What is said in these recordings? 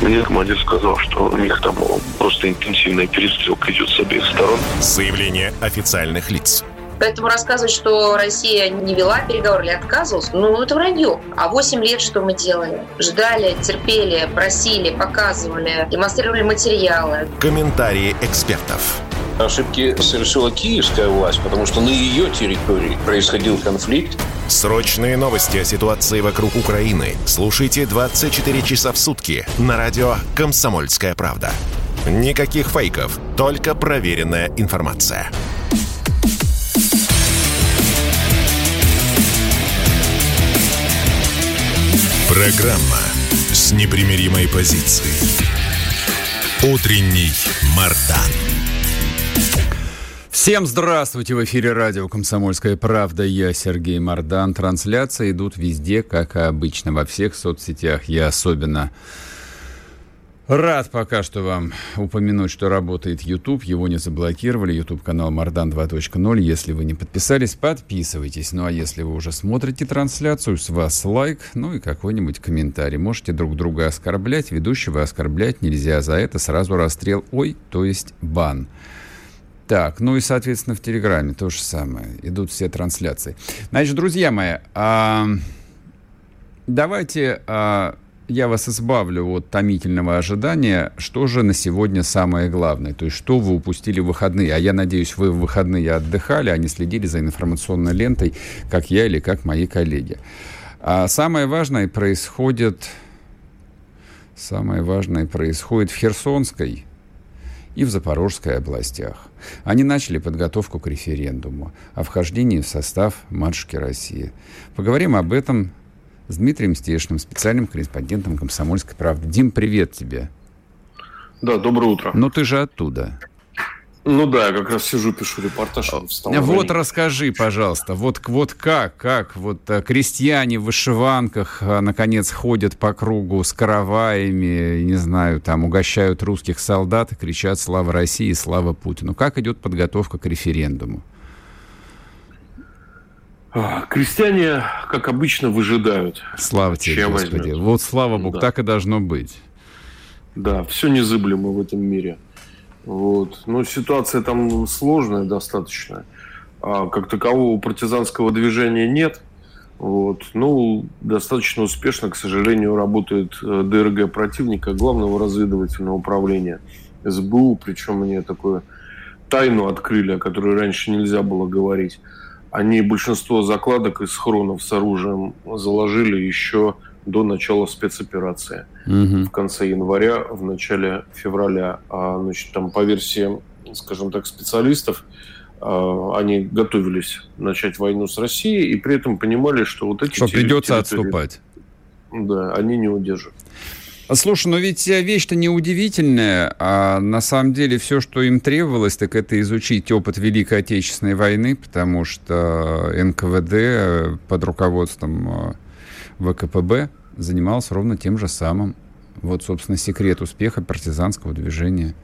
Мне командир сказал, что у них там просто интенсивная перестрелка идет с обеих сторон. Заявление официальных лиц. Поэтому рассказывать, что Россия не вела переговоры или отказывалась, ну, это вранье. А 8 лет что мы делали? Ждали, терпели, просили, показывали, демонстрировали материалы. Комментарии экспертов. Ошибки совершила киевская власть, потому что на ее территории происходил конфликт. Срочные новости о ситуации вокруг Украины слушайте 24 часа в сутки на радио «Комсомольская правда». Никаких фейков, только проверенная информация. Программа с непримиримой позицией. Утренний Мардан. Всем здравствуйте! В эфире радио «Комсомольская правда». Я Сергей Мардан. Трансляции идут везде, как обычно, во всех соцсетях. Я особенно Рад пока что вам упомянуть, что работает YouTube. Его не заблокировали. YouTube-канал Мардан 2.0. Если вы не подписались, подписывайтесь. Ну а если вы уже смотрите трансляцию, с вас лайк, ну и какой-нибудь комментарий. Можете друг друга оскорблять. Ведущего оскорблять нельзя. За это сразу расстрел. Ой, то есть бан. Так, ну и, соответственно, в Телеграме то же самое. Идут все трансляции. Значит, друзья мои, а, давайте... А, я вас избавлю от томительного ожидания, что же на сегодня самое главное, то есть что вы упустили в выходные. А я надеюсь, вы в выходные отдыхали, а не следили за информационной лентой, как я или как мои коллеги. А самое важное происходит, самое важное происходит в Херсонской и в Запорожской областях. Они начали подготовку к референдуму о вхождении в состав матушки России. Поговорим об этом с Дмитрием Стешным, специальным корреспондентом «Комсомольской правды». Дим, привет тебе. Да, доброе утро. Ну ты же оттуда. Ну да, я как раз сижу, пишу репортаж. Вот расскажи, пожалуйста, вот, вот как, как вот а, крестьяне в вышиванках а, наконец ходят по кругу с караваями, не знаю, там угощают русских солдат и кричат «Слава России! Слава Путину!». Как идет подготовка к референдуму? А, крестьяне, как обычно, выжидают. Слава тебе, Чем Господи. Возьмет. Вот слава Богу, да. так и должно быть. Да, все незыблемо в этом мире. Вот. Но ситуация там сложная достаточно. А, как такового партизанского движения нет. Вот. Ну, достаточно успешно, к сожалению, работает э, ДРГ противника, главного разведывательного управления СБУ. Причем мне такую тайну открыли, о которой раньше нельзя было говорить. Они большинство закладок из хронов с оружием заложили еще до начала спецоперации угу. в конце января, в начале февраля. А, значит, там по версии, скажем так, специалистов, а, они готовились начать войну с Россией и при этом понимали, что вот эти... Что придется отступать. Да, они не удержат. Слушай, но ведь вещь-то неудивительная, а на самом деле все, что им требовалось, так это изучить опыт Великой Отечественной войны, потому что НКВД под руководством э, ВКПБ занимался ровно тем же самым. Вот, собственно, секрет успеха партизанского движения.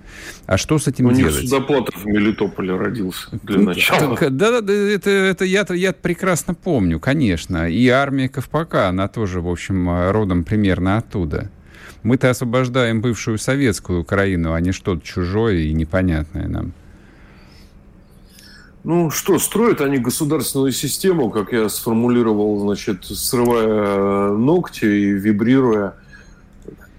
А что с этим У делать? У них Судоплатов в Мелитополе родился для начала. Да, да, это, это я, я прекрасно помню, конечно. И армия Ковпака, она тоже, в общем, родом примерно оттуда. Мы-то освобождаем бывшую советскую Украину, а не что-то чужое и непонятное нам. Ну что, строят они государственную систему, как я сформулировал, значит, срывая ногти и вибрируя.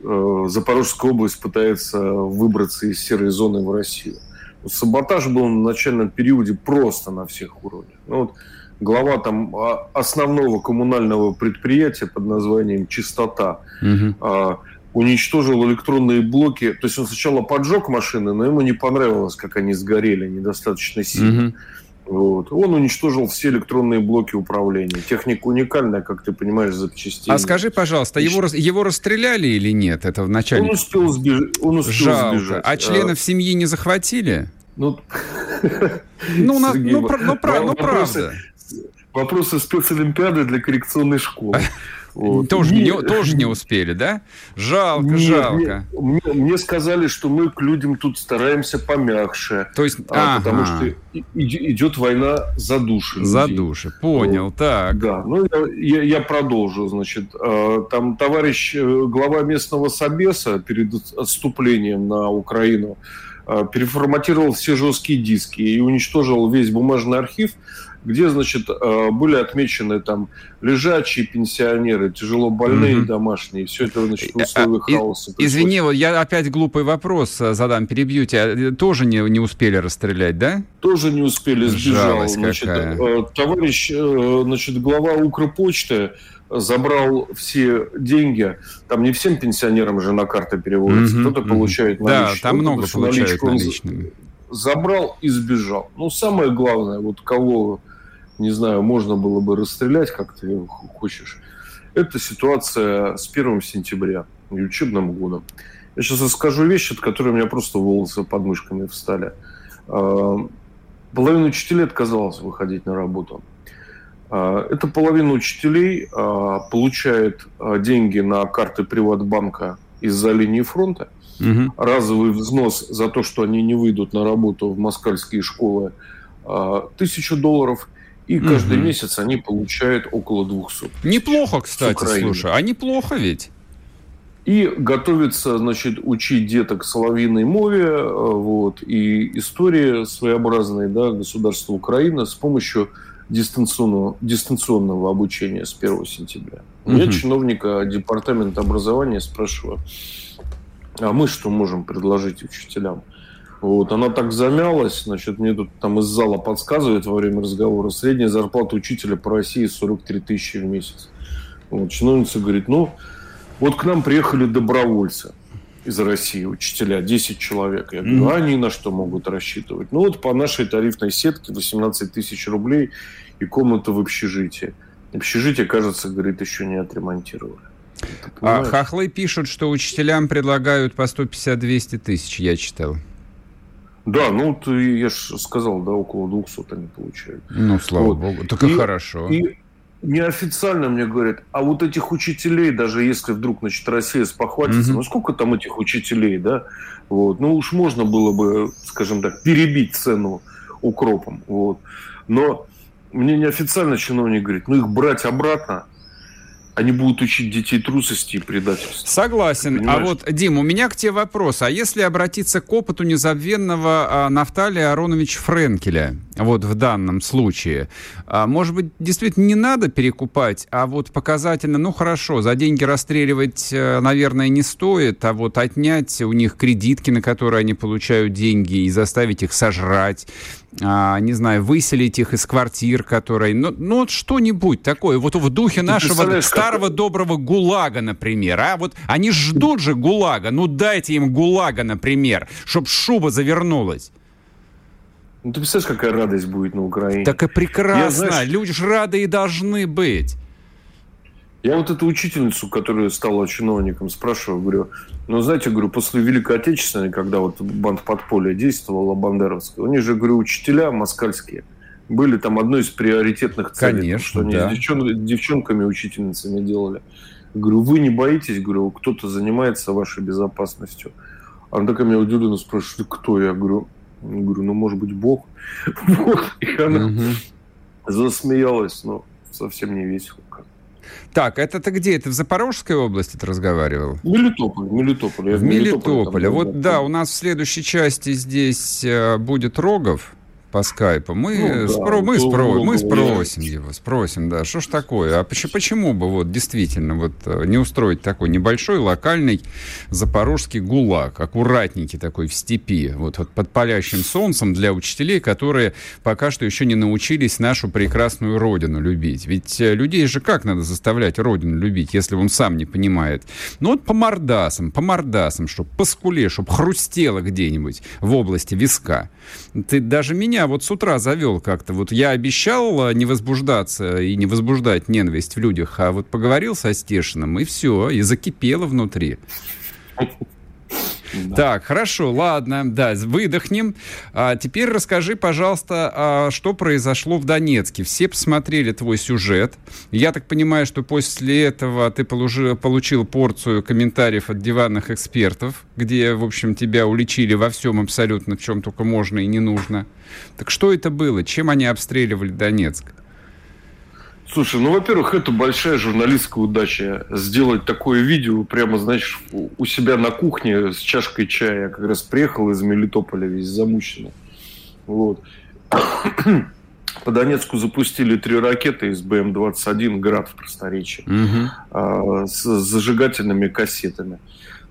Э, Запорожская область пытается выбраться из серой зоны в Россию. Саботаж был на начальном периоде просто на всех уровнях. Ну, вот глава там а, основного коммунального предприятия под названием «Чистота» угу уничтожил электронные блоки. То есть он сначала поджег машины, но ему не понравилось, как они сгорели недостаточно сильно. Угу. Вот. Он уничтожил все электронные блоки управления. Техника уникальная, как ты понимаешь, запчастей. А скажи, пожалуйста, его, его расстреляли или нет? Это в начале. Он успел, сбеж... он успел Жалко. сбежать. А членов а... семьи не захватили? Ну, ну, на, ну, про, ну, про, ну правда. Вопросы спецолимпиады для коррекционной школы. Вот. Тоже, не, тоже не успели, да? Жалко, Нет, жалко. Мне, мне, мне сказали, что мы к людям тут стараемся помягче. То есть, а, ага. потому что идет война за души. За людей. души, понял, вот. так. Да, ну я, я, я продолжу, значит. А, там товарищ э, глава местного Собеса перед отступлением на Украину а, переформатировал все жесткие диски и уничтожил весь бумажный архив, где, значит, э, были отмечены там лежачие пенсионеры, тяжело больные, mm-hmm. домашние. Все это, значит, в условиях а, хаоса. Извини, вот я опять глупый вопрос э, задам, перебью тебя. Э, тоже не, не успели расстрелять, да? Тоже не успели, сбежал. значит, какая. Товарищ, значит, глава Укрпочты забрал все деньги. Там не всем пенсионерам же на карты переводятся. Mm-hmm, Кто-то mm-hmm. получает наличные. Да, там много получают наличными. Забрал и сбежал. Ну, самое главное, вот кого не знаю, можно было бы расстрелять, как ты хочешь. Это ситуация с 1 сентября и учебным годом. Я сейчас расскажу вещи, от которых у меня просто волосы под мышками встали. А, половина учителей отказалась выходить на работу. А, эта половина учителей а, получает деньги на карты Приватбанка из-за линии фронта. Угу. Разовый взнос за то, что они не выйдут на работу в москальские школы, тысячу долларов. И каждый угу. месяц они получают около 200. Неплохо, кстати, слушай, а неплохо ведь. И готовится, значит, учить деток соловьиной мове, э, вот, и истории своеобразной, да, государства Украины с помощью дистанционного, дистанционного обучения с 1 сентября. Угу. Я чиновника департамента образования спрашиваю, а мы что можем предложить учителям? Вот, она так замялась, значит, мне тут там из зала подсказывает во время разговора, средняя зарплата учителя по России 43 тысячи в месяц. Вот, чиновница говорит, ну, вот к нам приехали добровольцы из России, учителя, 10 человек. Я говорю, а они на что могут рассчитывать? Ну, вот по нашей тарифной сетке 18 тысяч рублей и комната в общежитии. Общежитие, кажется, говорит, еще не отремонтировали. А хохлы пишут, что учителям предлагают по 150-200 тысяч, я читал. Да, ну ты, я же сказал, да, около 200 они получают. Ну, слава вот. богу, так и, хорошо. И неофициально мне говорят, а вот этих учителей, даже если вдруг, значит, Россия спохватится, угу. ну сколько там этих учителей, да, вот, ну уж можно было бы, скажем так, перебить цену укропом, вот. Но мне неофициально чиновник говорит, ну их брать обратно, они будут учить детей трусости и предательству. Согласен. А Понимаешь? А вот, Дим, у меня к тебе вопрос. А если обратиться к опыту незабвенного а, Нафталия Ароновича Френкеля, вот в данном случае, а, может быть, действительно не надо перекупать, а вот показательно, ну хорошо, за деньги расстреливать, э, наверное, не стоит, а вот отнять у них кредитки, на которые они получают деньги, и заставить их сожрать, а, не знаю, выселить их из квартир, которые... Ну, ну вот что-нибудь такое, вот в духе нашего старого доброго ГУЛАГа, например. А вот они ждут же ГУЛАГа, ну дайте им ГУЛАГа, например, чтобы шуба завернулась. Ну ты представляешь, какая радость будет на Украине? Так и прекрасно, Я, знаешь... люди же рады и должны быть. Я вот эту учительницу, которая стала чиновником, спрашиваю, говорю, ну, знаете, говорю, после Великой Отечественной, когда вот банд подполья действовала, Бандеровская, у них же, говорю, учителя москальские были там одной из приоритетных целей. Конечно, что они да. с девчон, девчонками, учительницами делали. Говорю, вы не боитесь? Говорю, кто-то занимается вашей безопасностью. Она такая меня удивленно спрашивает, кто? Я говорю, говорю, ну, может быть, Бог. И она засмеялась, но совсем не весело. Так, это ты где? Это в Запорожской области ты разговаривал? Мелитополь, Мелитополь. в Мелитополе. Вот да, у нас в следующей части здесь э, будет Рогов по скайпу. Мы, ну, спро... мы, спро... мы спросим его, спросим, да, что ж такое? А почему, почему бы вот действительно вот э, не устроить такой небольшой локальный запорожский гулаг, аккуратненький такой в степи, вот, вот под палящим солнцем для учителей, которые пока что еще не научились нашу прекрасную родину любить. Ведь э, людей же как надо заставлять родину любить, если он сам не понимает? Ну вот по мордасам, по мордасам, чтобы по скуле, чтобы хрустело где-нибудь в области виска. Ты даже меня вот с утра завел как-то. Вот я обещал не возбуждаться и не возбуждать ненависть в людях, а вот поговорил со Стешиным, и все, и закипело внутри. Так, хорошо, ладно, да, выдохнем. А теперь расскажи, пожалуйста, а что произошло в Донецке. Все посмотрели твой сюжет. Я так понимаю, что после этого ты получил, получил порцию комментариев от диванных экспертов, где, в общем, тебя уличили во всем абсолютно, в чем только можно и не нужно. Так что это было? Чем они обстреливали Донецк? Слушай, ну, во-первых, это большая журналистская удача. Сделать такое видео прямо, знаешь, у себя на кухне с чашкой чая. Я как раз приехал из Мелитополя весь замученный. Вот. По Донецку запустили три ракеты из БМ-21 «Град» в просторечии угу. с зажигательными кассетами.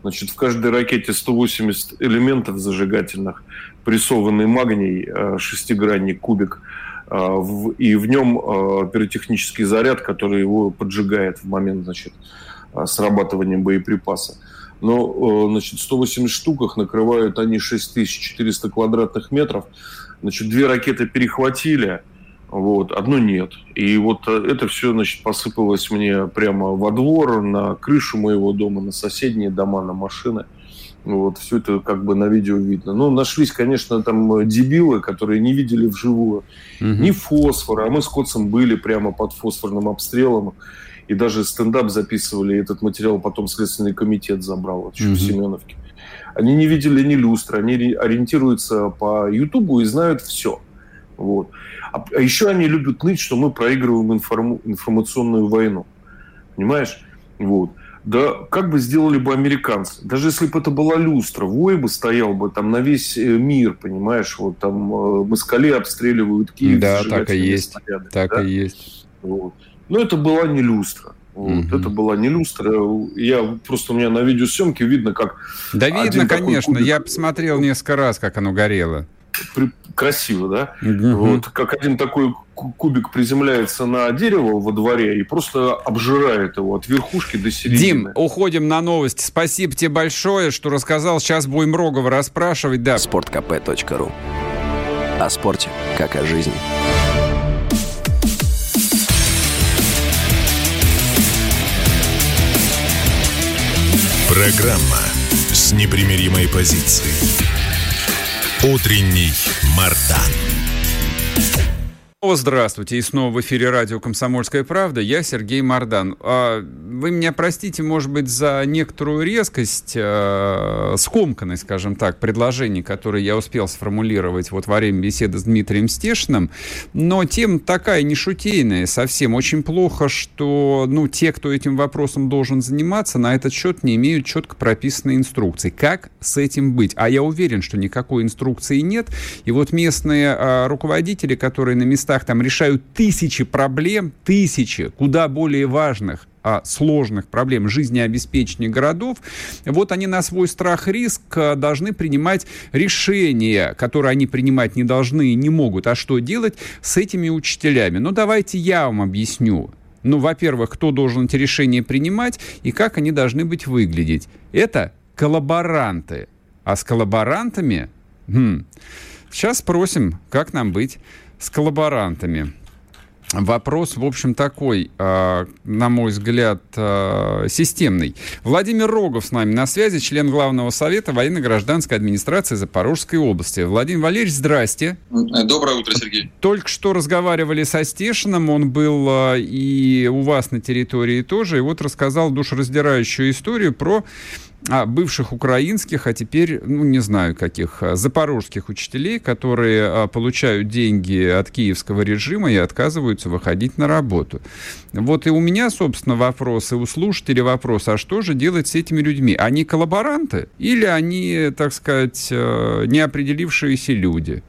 Значит, в каждой ракете 180 элементов зажигательных, прессованный магний, а, шестигранник, кубик – а, и в нем а, пиротехнический заряд, который его поджигает в момент значит, а, срабатывания боеприпаса. Но значит, 180 штуках накрывают они 6400 квадратных метров. Значит, две ракеты перехватили, вот, одну нет. И вот это все, значит, посыпалось мне прямо во двор, на крышу моего дома, на соседние дома, на машины. Вот, все это как бы на видео видно. Ну, нашлись, конечно, там дебилы, которые не видели вживую угу. ни фосфора, а мы с Котцем были прямо под фосфорным обстрелом. И даже стендап записывали, и этот материал потом Следственный комитет забрал, еще угу. в Семеновке. Они не видели ни люстры, они ориентируются по Ютубу и знают все. Вот. А, а еще они любят ныть, что мы проигрываем информ... информационную войну. Понимаешь? Вот. Да как бы сделали бы американцы? Даже если бы это была люстра, вой бы стоял бы там на весь э, мир, понимаешь? Вот там э, москали обстреливают Киев. Да, так и есть. Снаряды, так да? и есть. Вот. Но это была не люстра. Вот. Угу. Это была не люстра. Я просто у меня на видеосъемке видно, как. Да видно, конечно. Кубик... Я посмотрел несколько раз, как оно горело красиво, да? Угу. Вот как один такой кубик приземляется на дерево во дворе и просто обжирает его от верхушки до середины. Дим, уходим на новости. Спасибо тебе большое, что рассказал. Сейчас будем Рогова расспрашивать. Да. Спорткп.ру О спорте, как о жизни. Программа с непримиримой позицией. Утренний Мардан. Здравствуйте, и снова в эфире радио «Комсомольская правда». Я Сергей Мордан. А, вы меня простите, может быть, за некоторую резкость, э, скомканность, скажем так, предложений, которые я успел сформулировать вот во время беседы с Дмитрием Стешиным, но тем такая нешутейная совсем. Очень плохо, что ну, те, кто этим вопросом должен заниматься, на этот счет не имеют четко прописанной инструкции. Как с этим быть? А я уверен, что никакой инструкции нет. И вот местные э, руководители, которые на местах местах там решают тысячи проблем, тысячи, куда более важных, а, сложных проблем жизнеобеспечения городов, вот они на свой страх и риск а, должны принимать решения, которые они принимать не должны и не могут. А что делать с этими учителями? Ну, давайте я вам объясню. Ну, во-первых, кто должен эти решения принимать и как они должны быть выглядеть. Это коллаборанты. А с коллаборантами... Хм, сейчас спросим, как нам быть с коллаборантами. Вопрос, в общем, такой, э, на мой взгляд, э, системный. Владимир Рогов с нами на связи, член Главного совета военно-гражданской администрации Запорожской области. Владимир Валерьевич, здрасте. Доброе утро, Сергей. Только что разговаривали со Стешиным, он был э, и у вас на территории тоже, и вот рассказал душераздирающую историю про а, бывших украинских, а теперь, ну, не знаю каких, а, запорожских учителей, которые а, получают деньги от киевского режима и отказываются выходить на работу. Вот и у меня, собственно, вопрос, и у слушателей вопрос, а что же делать с этими людьми? Они коллаборанты или они, так сказать, а, неопределившиеся люди?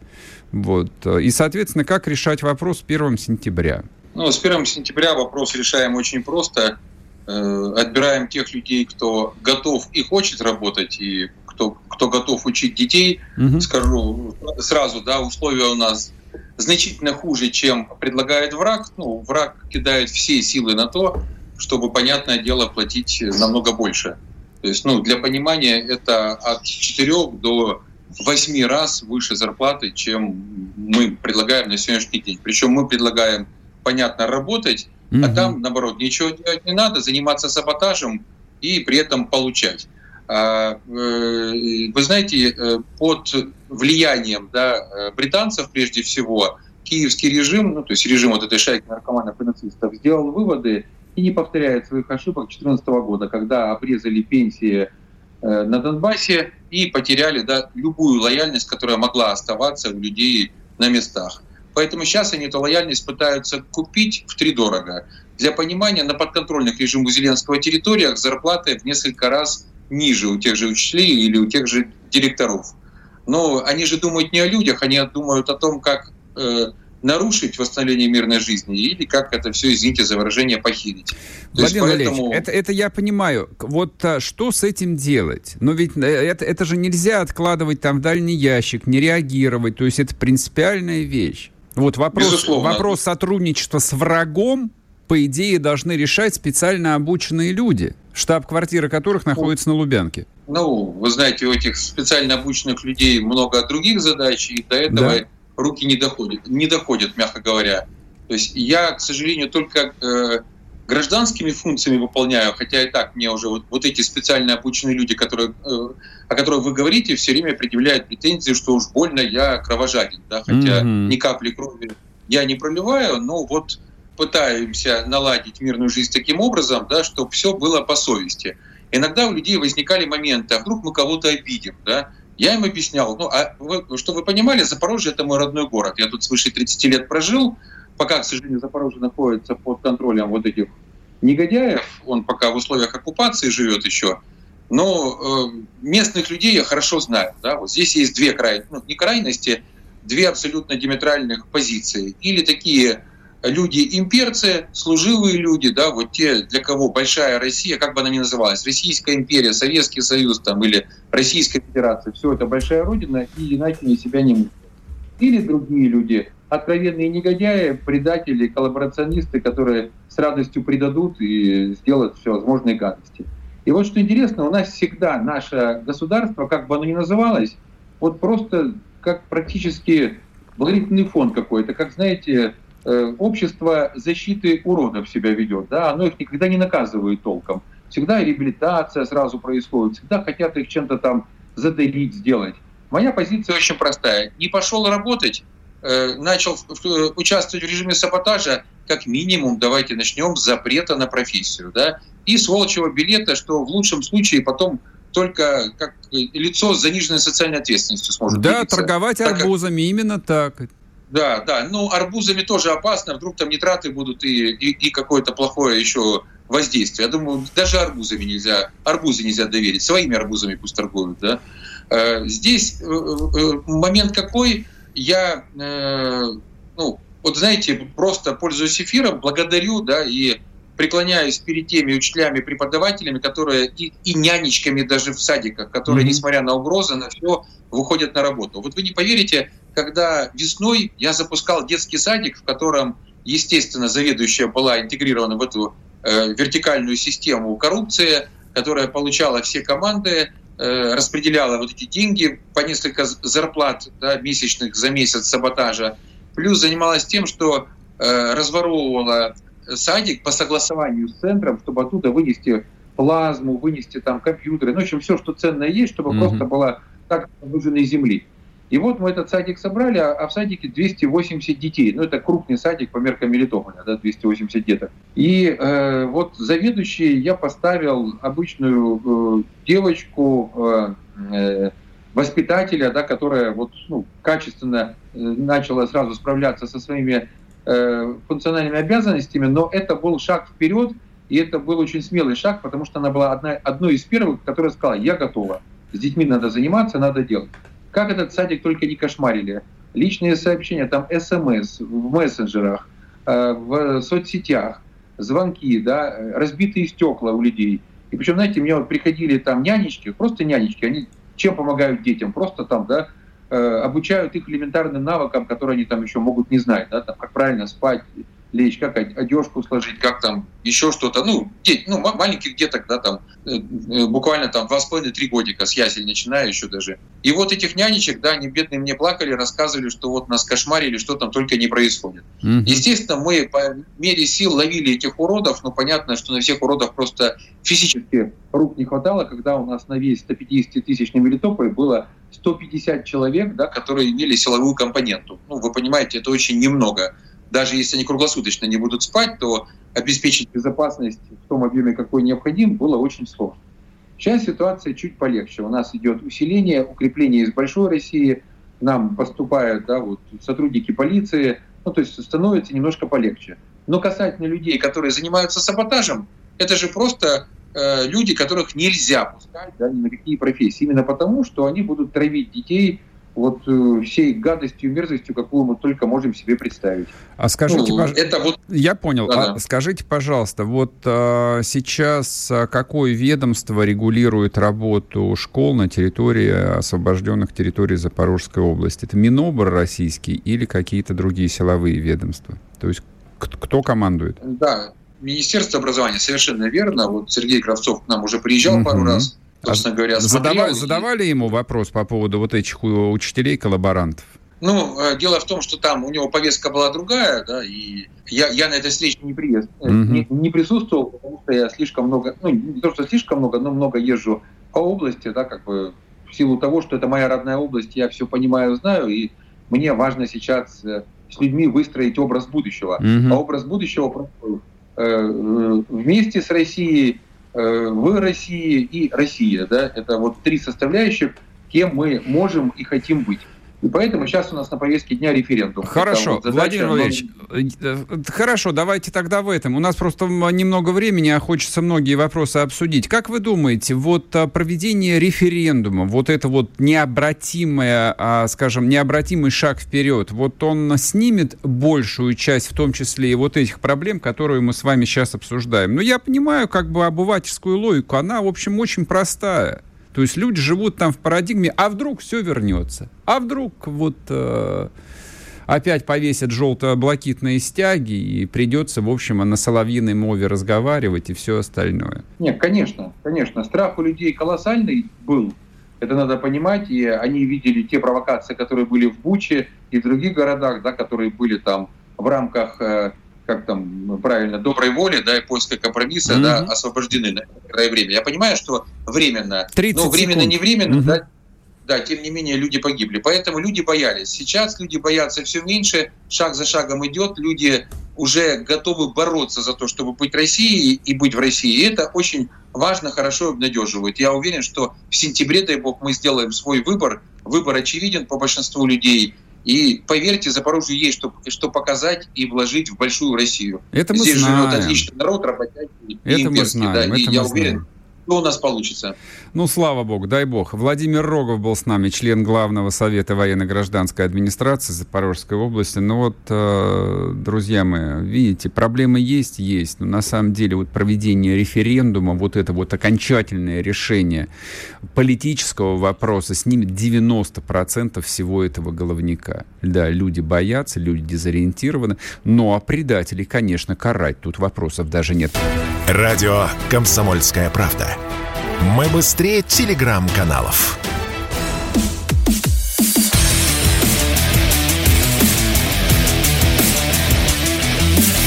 Вот. И, соответственно, как решать вопрос с 1 сентября? Ну, с 1 сентября вопрос решаем очень просто – отбираем тех людей, кто готов и хочет работать, и кто, кто готов учить детей. Угу. Скажу сразу, да, условия у нас значительно хуже, чем предлагает враг. Ну, враг кидает все силы на то, чтобы, понятное дело, платить намного больше. То есть, ну, для понимания, это от 4 до 8 раз выше зарплаты, чем мы предлагаем на сегодняшний день. Причем мы предлагаем, понятно, работать, Угу. А там, наоборот, ничего делать не надо, заниматься саботажем и при этом получать. А, вы знаете, под влиянием да, британцев прежде всего киевский режим, ну, то есть режим вот этой шайки наркоманов и нацистов, сделал выводы и не повторяет своих ошибок 2014 года, когда обрезали пенсии э, на Донбассе и потеряли да, любую лояльность, которая могла оставаться у людей на местах. Поэтому сейчас они эту лояльность пытаются купить в три дорого. Для понимания, на подконтрольных режиму Зеленского территориях зарплаты в несколько раз ниже у тех же учителей или у тех же директоров. Но они же думают не о людях, они думают о том, как э, нарушить восстановление мирной жизни или как это все, извините за выражение, похерить. Владимир поэтому... это, это я понимаю. Вот а, что с этим делать? Но ведь э, это, это же нельзя откладывать там в дальний ящик, не реагировать. То есть это принципиальная вещь. Вот вопрос, вопрос сотрудничества с врагом, по идее, должны решать специально обученные люди, штаб-квартира которых находится на Лубянке. Ну, вы знаете, у этих специально обученных людей много других задач, и до этого да руки не доходят, не доходят, мягко говоря. То есть я, к сожалению, только э, гражданскими функциями выполняю, хотя и так мне уже вот, вот эти специально обученные люди, которые, э, о которых вы говорите, все время предъявляют претензии, что уж больно я кровожаден, да, хотя mm-hmm. ни капли крови я не проливаю, но вот пытаемся наладить мирную жизнь таким образом, да, чтобы все было по совести. Иногда у людей возникали моменты, а вдруг мы кого-то обидим, да, я им объяснял, ну, а вы, что вы понимали, Запорожье – это мой родной город. Я тут свыше 30 лет прожил, пока, к сожалению, Запорожье находится под контролем вот этих негодяев, он пока в условиях оккупации живет еще, но э, местных людей я хорошо знаю. Да? Вот здесь есть две крайности, ну, не крайности, две абсолютно диаметральных позиции. Или такие люди-имперцы, служивые люди, да, вот те, для кого большая Россия, как бы она ни называлась, Российская империя, Советский Союз там, или Российская Федерация, все это большая родина, и иначе они себя не мыслят. Или другие люди, откровенные негодяи, предатели, коллаборационисты, которые с радостью предадут и сделают все возможные гадости. И вот что интересно, у нас всегда наше государство, как бы оно ни называлось, вот просто как практически благотворительный фонд какой-то, как, знаете, Э, общество защиты уродов себя ведет, да, оно их никогда не наказывает толком. Всегда реабилитация сразу происходит, всегда хотят их чем-то там задавить, сделать. Моя позиция очень простая. Не пошел работать, э, начал участвовать в режиме саботажа, как минимум давайте начнем с запрета на профессию, да, и с волчьего билета, что в лучшем случае потом только как лицо с заниженной социальной ответственностью сможет Да, двигаться. торговать арбузами, как... именно так. Да, да. Ну, арбузами тоже опасно. Вдруг там нитраты будут и, и, и какое-то плохое еще воздействие. Я думаю, даже арбузами нельзя, арбузы нельзя доверить. Своими арбузами пусть торгуют, да. Э, здесь э, э, момент какой, я, ну, вот знаете, просто пользуюсь эфиром, благодарю, да, и преклоняюсь перед теми учителями, преподавателями, которые и, и нянечками даже в садиках, которые, mm-hmm. несмотря на угрозы, на все, выходят на работу. Вот вы не поверите, когда весной я запускал детский садик, в котором, естественно, заведующая была интегрирована в эту э, вертикальную систему коррупции, которая получала все команды, распределяла вот эти деньги по несколько зарплат да, месячных за месяц саботажа, плюс занималась тем, что э, разворовывала садик по согласованию с центром, чтобы оттуда вынести плазму, вынести там компьютеры, ну, в общем, все, что ценное есть, чтобы mm-hmm. просто была так выжженной земли. И вот мы этот садик собрали, а, а в садике 280 детей. Ну, это крупный садик по меркам Мелитополя, да, 280 деток. И э, вот заведующий я поставил обычную э, девочку, э, э, воспитателя, да, которая вот, ну, качественно э, начала сразу справляться со своими э, функциональными обязанностями, но это был шаг вперед, и это был очень смелый шаг, потому что она была одна, одной из первых, которая сказала, я готова, с детьми надо заниматься, надо делать. Как этот садик только не кошмарили. Личные сообщения, там смс в мессенджерах, э, в соцсетях, звонки, да, разбитые стекла у людей. И причем, знаете, мне вот приходили там нянечки, просто нянечки, они чем помогают детям? Просто там, да, э, обучают их элементарным навыкам, которые они там еще могут не знать, да, там, как правильно спать, лечь, как одежку сложить, как там еще что-то. Ну, дети, ну маленьких деток, да, там э, э, буквально там 2,5-3 годика с ясель начиная еще даже. И вот этих нянечек, да, они бедные мне плакали, рассказывали, что вот нас кошмарили, что там только не происходит. Mm-hmm. Естественно, мы по мере сил ловили этих уродов, но понятно, что на всех уродов просто физически рук не хватало, когда у нас на весь 150-тысячный Мелитополь было 150 человек, да, которые имели силовую компоненту. Ну, вы понимаете, это очень немного даже если они круглосуточно не будут спать, то обеспечить безопасность в том объеме, какой необходим, было очень сложно. Сейчас ситуация чуть полегче. У нас идет усиление, укрепление из большой России. Нам поступают да, вот, сотрудники полиции. Ну, то есть становится немножко полегче. Но касательно людей, которые занимаются саботажем, это же просто э, люди, которых нельзя пускать да, ни на какие профессии. Именно потому, что они будут травить детей вот э, всей гадостью, мерзостью, какую мы только можем себе представить. А скажите, ну, пож... это вот... я понял. Да, а скажите, пожалуйста, вот а, сейчас а, какое ведомство регулирует работу школ на территории освобожденных территорий Запорожской области? Это Минобр российский или какие-то другие силовые ведомства? То есть кто командует? Да, Министерство образования, совершенно верно. Вот Сергей Кравцов к нам уже приезжал угу. пару раз собственно говоря, Задавали, задавали ему вопрос по поводу вот этих учителей-коллаборантов? Ну, э, дело в том, что там у него повестка была другая, да, и я, я на этой встрече не, приезд, mm-hmm. не, не присутствовал, потому что я слишком много, ну, не то, что слишком много, но много езжу по области, да, как бы в силу того, что это моя родная область, я все понимаю, знаю, и мне важно сейчас э, с людьми выстроить образ будущего. Mm-hmm. А образ будущего э, вместе с Россией Э, в России и Россия. Да? Это вот три составляющих, кем мы можем и хотим быть. И поэтому сейчас у нас на повестке дня референдум. Хорошо, вот Владимир Владимирович, э, хорошо, давайте тогда в этом. У нас просто немного времени, а хочется многие вопросы обсудить. Как вы думаете, вот а, проведение референдума, вот это вот необратимое, а, скажем, необратимый шаг вперед, вот он снимет большую часть, в том числе и вот этих проблем, которые мы с вами сейчас обсуждаем? Ну, я понимаю, как бы обывательскую логику, она, в общем, очень простая. То есть люди живут там в парадигме, а вдруг все вернется? А вдруг вот э, опять повесят желто-блокитные стяги и придется, в общем, на соловьиной мове разговаривать и все остальное? Нет, конечно, конечно. Страх у людей колоссальный был. Это надо понимать, и они видели те провокации, которые были в Буче и в других городах, да, которые были там в рамках э, как там правильно, доброй воли, да, и поиска компромисса, mm-hmm. да, освобождены на некоторое время. Я понимаю, что временно, но временно, секунд. не временно, mm-hmm. да, да, тем не менее люди погибли. Поэтому люди боялись. Сейчас люди боятся все меньше, шаг за шагом идет, люди уже готовы бороться за то, чтобы быть Россией и быть в России. И это очень важно, хорошо обнадеживает. Я уверен, что в сентябре, дай бог, мы сделаем свой выбор. Выбор очевиден по большинству людей. И поверьте, Запорожью есть что, что показать и вложить в большую Россию. Это мы Здесь знаем. живет отличный народ, работящий Это и имперский. Мы знаем. Да, Это и мы я знаем. уверен, что у нас получится. Ну, слава богу, дай бог. Владимир Рогов был с нами, член Главного совета военно-гражданской администрации Запорожской области. Ну вот, э, друзья мои, видите, проблемы есть, есть. Но на самом деле вот проведение референдума, вот это вот окончательное решение политического вопроса снимет 90% всего этого головника. Да, люди боятся, люди дезориентированы. Ну, а предателей, конечно, карать. Тут вопросов даже нет. Радио «Комсомольская правда». Мы быстрее телеграм-каналов.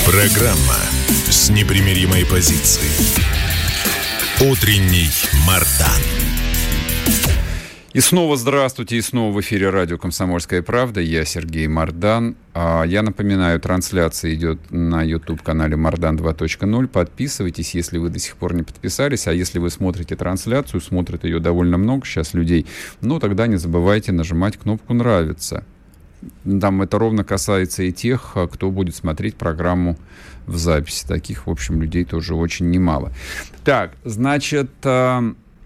Программа с непримиримой позицией. Утренний Мардан. И снова здравствуйте, и снова в эфире радио «Комсомольская правда». Я Сергей Мардан. А, я напоминаю, трансляция идет на YouTube-канале «Мардан 2.0». Подписывайтесь, если вы до сих пор не подписались. А если вы смотрите трансляцию, смотрит ее довольно много сейчас людей, ну, тогда не забывайте нажимать кнопку «Нравится». Там это ровно касается и тех, кто будет смотреть программу в записи. Таких, в общем, людей тоже очень немало. Так, значит...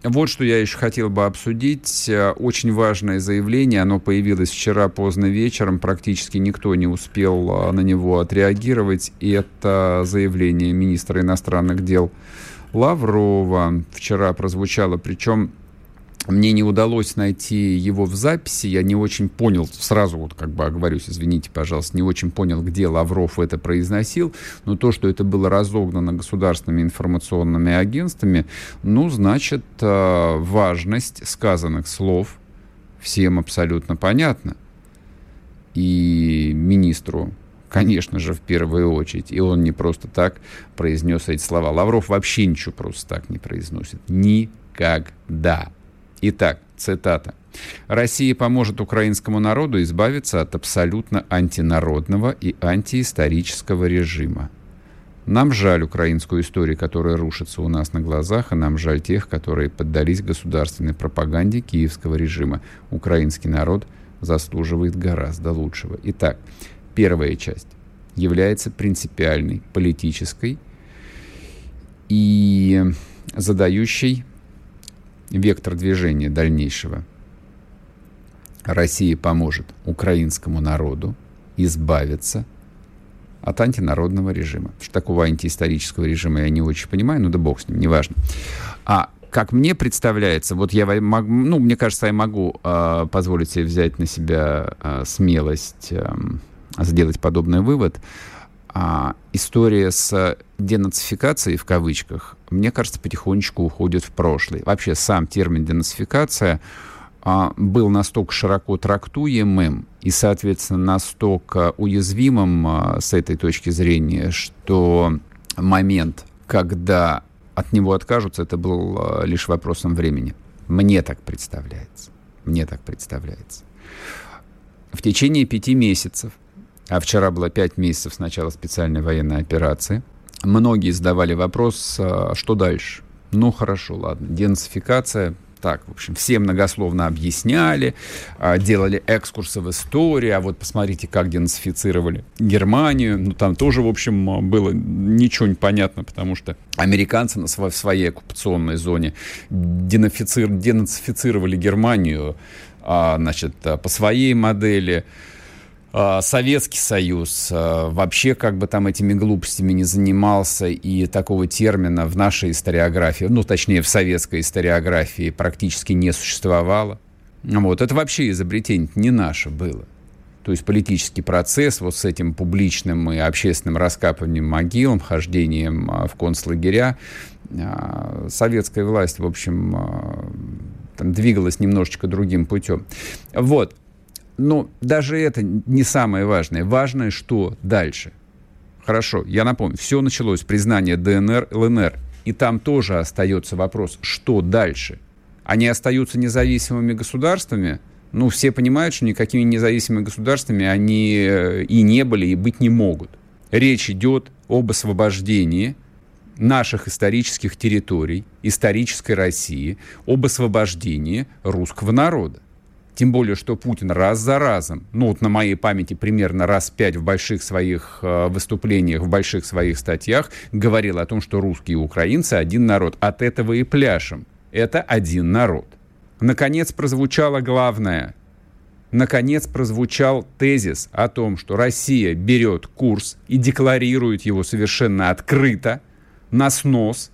Вот что я еще хотел бы обсудить. Э, очень важное заявление. Оно появилось вчера поздно вечером. Практически никто не успел э, на него отреагировать. И это заявление министра иностранных дел Лаврова вчера прозвучало. Причем мне не удалось найти его в записи, я не очень понял, сразу вот как бы оговорюсь, извините, пожалуйста, не очень понял, где Лавров это произносил, но то, что это было разогнано государственными информационными агентствами, ну, значит, э, важность сказанных слов всем абсолютно понятна. И министру конечно же, в первую очередь. И он не просто так произнес эти слова. Лавров вообще ничего просто так не произносит. Никогда. Итак, цитата. Россия поможет украинскому народу избавиться от абсолютно антинародного и антиисторического режима. Нам жаль украинскую историю, которая рушится у нас на глазах, и нам жаль тех, которые поддались государственной пропаганде киевского режима. Украинский народ заслуживает гораздо лучшего. Итак, первая часть является принципиальной, политической и задающей вектор движения дальнейшего. Россия поможет украинскому народу избавиться от антинародного режима. Что такого антиисторического режима я не очень понимаю, ну да бог с ним, неважно. А как мне представляется, вот я ну, мне кажется, я могу э, позволить себе взять на себя э, смелость э, сделать подобный вывод. А, история с денацификацией, в кавычках, мне кажется, потихонечку уходит в прошлое. Вообще сам термин денацификация а, был настолько широко трактуемым и, соответственно, настолько уязвимым а, с этой точки зрения, что момент, когда от него откажутся, это был лишь вопросом времени. Мне так представляется. Мне так представляется. В течение пяти месяцев а вчера было пять месяцев с начала специальной военной операции, многие задавали вопрос, а что дальше? Ну, хорошо, ладно, денацификация, так, в общем, все многословно объясняли, а, делали экскурсы в историю, а вот посмотрите, как денацифицировали Германию. Ну, там тоже, в общем, было ничего не понятно, потому что американцы на в своей оккупационной зоне денацифицировали Германию, а, значит, по своей модели, а, Советский Союз а, вообще как бы там этими глупостями не занимался, и такого термина в нашей историографии, ну, точнее, в советской историографии практически не существовало. Вот, это вообще изобретение не наше было. То есть политический процесс вот с этим публичным и общественным раскапыванием могил, хождением а, в концлагеря, советская власть, в общем, там двигалась немножечко другим путем. Вот. Но даже это не самое важное. Важное, что дальше. Хорошо, я напомню, все началось с признания ДНР, ЛНР. И там тоже остается вопрос, что дальше? Они остаются независимыми государствами? Ну, все понимают, что никакими независимыми государствами они э, и не были, и быть не могут. Речь идет об освобождении наших исторических территорий, исторической России, об освобождении русского народа. Тем более, что Путин раз за разом, ну вот на моей памяти примерно раз пять в больших своих э, выступлениях, в больших своих статьях говорил о том, что русские и украинцы один народ. От этого и пляшем. Это один народ. Наконец прозвучало главное. Наконец прозвучал тезис о том, что Россия берет курс и декларирует его совершенно открыто на снос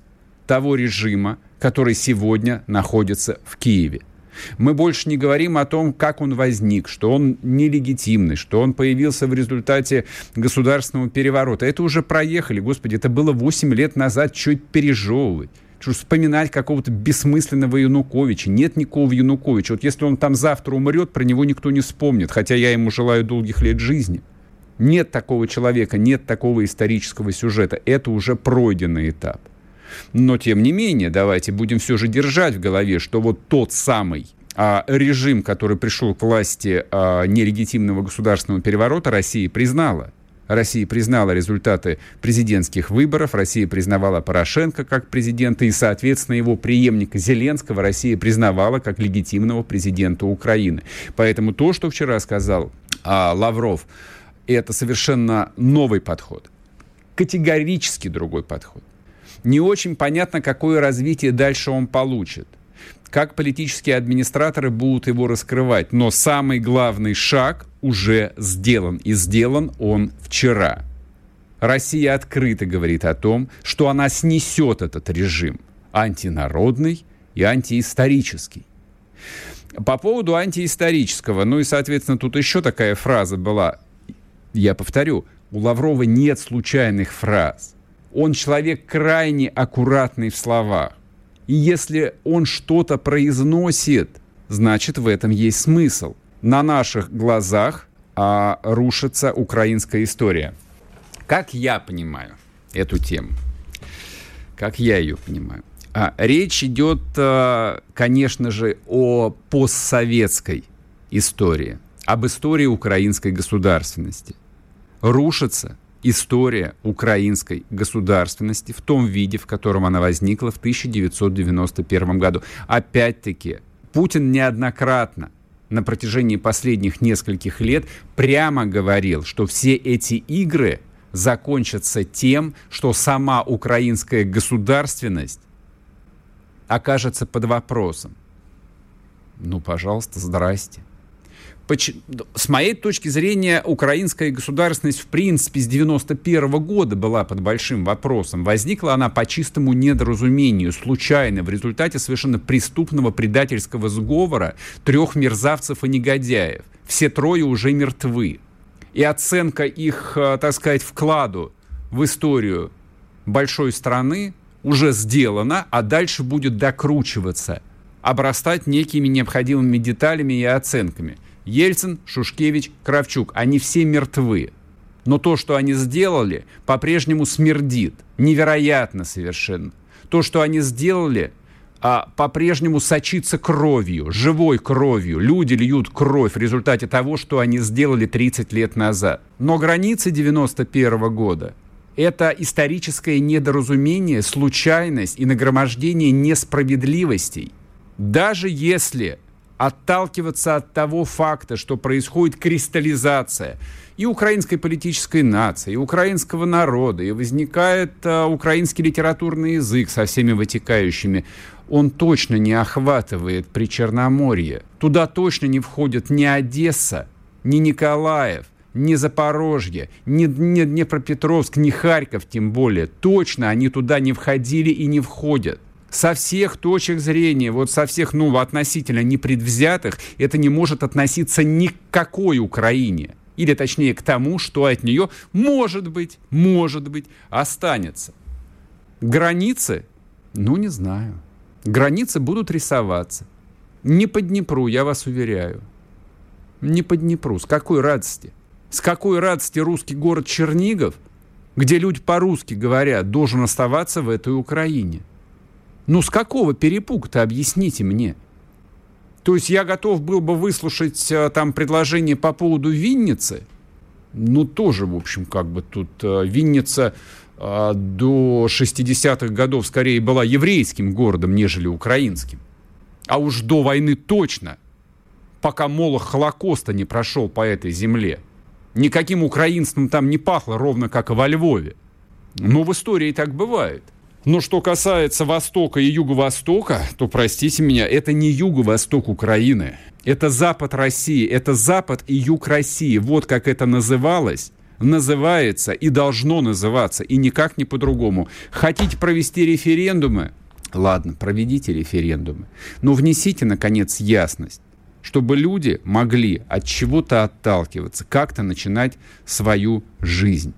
того режима, который сегодня находится в Киеве. Мы больше не говорим о том, как он возник, что он нелегитимный, что он появился в результате государственного переворота. Это уже проехали, господи, это было 8 лет назад, чуть пережевывать. Что вспоминать какого-то бессмысленного Януковича. Нет никакого Януковича. Вот если он там завтра умрет, про него никто не вспомнит, хотя я ему желаю долгих лет жизни. Нет такого человека, нет такого исторического сюжета. Это уже пройденный этап. Но, тем не менее, давайте будем все же держать в голове, что вот тот самый а, режим, который пришел к власти а, нелегитимного государственного переворота, Россия признала. Россия признала результаты президентских выборов, Россия признавала Порошенко как президента и, соответственно, его преемника Зеленского Россия признавала как легитимного президента Украины. Поэтому то, что вчера сказал а, Лавров, это совершенно новый подход, категорически другой подход. Не очень понятно, какое развитие дальше он получит. Как политические администраторы будут его раскрывать. Но самый главный шаг уже сделан. И сделан он вчера. Россия открыто говорит о том, что она снесет этот режим антинародный и антиисторический. По поводу антиисторического, ну и, соответственно, тут еще такая фраза была, я повторю, у Лаврова нет случайных фраз. Он человек крайне аккуратный в словах. И если он что-то произносит, значит в этом есть смысл. На наших глазах а, рушится украинская история. Как я понимаю эту тему? Как я ее понимаю? А, речь идет, а, конечно же, о постсоветской истории, об истории украинской государственности. Рушится история украинской государственности в том виде, в котором она возникла в 1991 году. Опять-таки, Путин неоднократно на протяжении последних нескольких лет прямо говорил, что все эти игры закончатся тем, что сама украинская государственность окажется под вопросом. Ну, пожалуйста, здрасте. С моей точки зрения, украинская государственность в принципе с 91 года была под большим вопросом. Возникла она по чистому недоразумению, случайно, в результате совершенно преступного предательского сговора трех мерзавцев и негодяев. Все трое уже мертвы. И оценка их, э, так сказать, вкладу в историю большой страны уже сделана, а дальше будет докручиваться, обрастать некими необходимыми деталями и оценками – Ельцин, Шушкевич, Кравчук, они все мертвы. Но то, что они сделали, по-прежнему смердит. Невероятно совершенно. То, что они сделали, а, по-прежнему сочится кровью, живой кровью. Люди льют кровь в результате того, что они сделали 30 лет назад. Но границы 91 -го года – это историческое недоразумение, случайность и нагромождение несправедливостей. Даже если отталкиваться от того факта, что происходит кристаллизация и украинской политической нации, и украинского народа, и возникает а, украинский литературный язык со всеми вытекающими, он точно не охватывает Причерноморье. Туда точно не входит ни Одесса, ни Николаев, ни Запорожье, ни, ни Днепропетровск, ни Харьков тем более. Точно они туда не входили и не входят со всех точек зрения, вот со всех, ну, относительно непредвзятых, это не может относиться ни к какой Украине. Или, точнее, к тому, что от нее, может быть, может быть, останется. Границы? Ну, не знаю. Границы будут рисоваться. Не по Днепру, я вас уверяю. Не по Днепру. С какой радости? С какой радости русский город Чернигов, где люди по-русски говорят, должен оставаться в этой Украине? Ну, с какого перепуга-то, объясните мне? То есть я готов был бы выслушать э, там предложение по поводу Винницы. Ну, тоже, в общем, как бы тут э, Винница э, до 60-х годов скорее была еврейским городом, нежели украинским. А уж до войны точно, пока молох Холокоста не прошел по этой земле. Никаким украинством там не пахло, ровно как и во Львове. Но в истории так бывает – но что касается Востока и Юго-Востока, то, простите меня, это не Юго-Восток Украины. Это Запад России, это Запад и Юг России. Вот как это называлось называется и должно называться, и никак не по-другому. Хотите провести референдумы? Ладно, проведите референдумы. Но внесите, наконец, ясность, чтобы люди могли от чего-то отталкиваться, как-то начинать свою жизнь.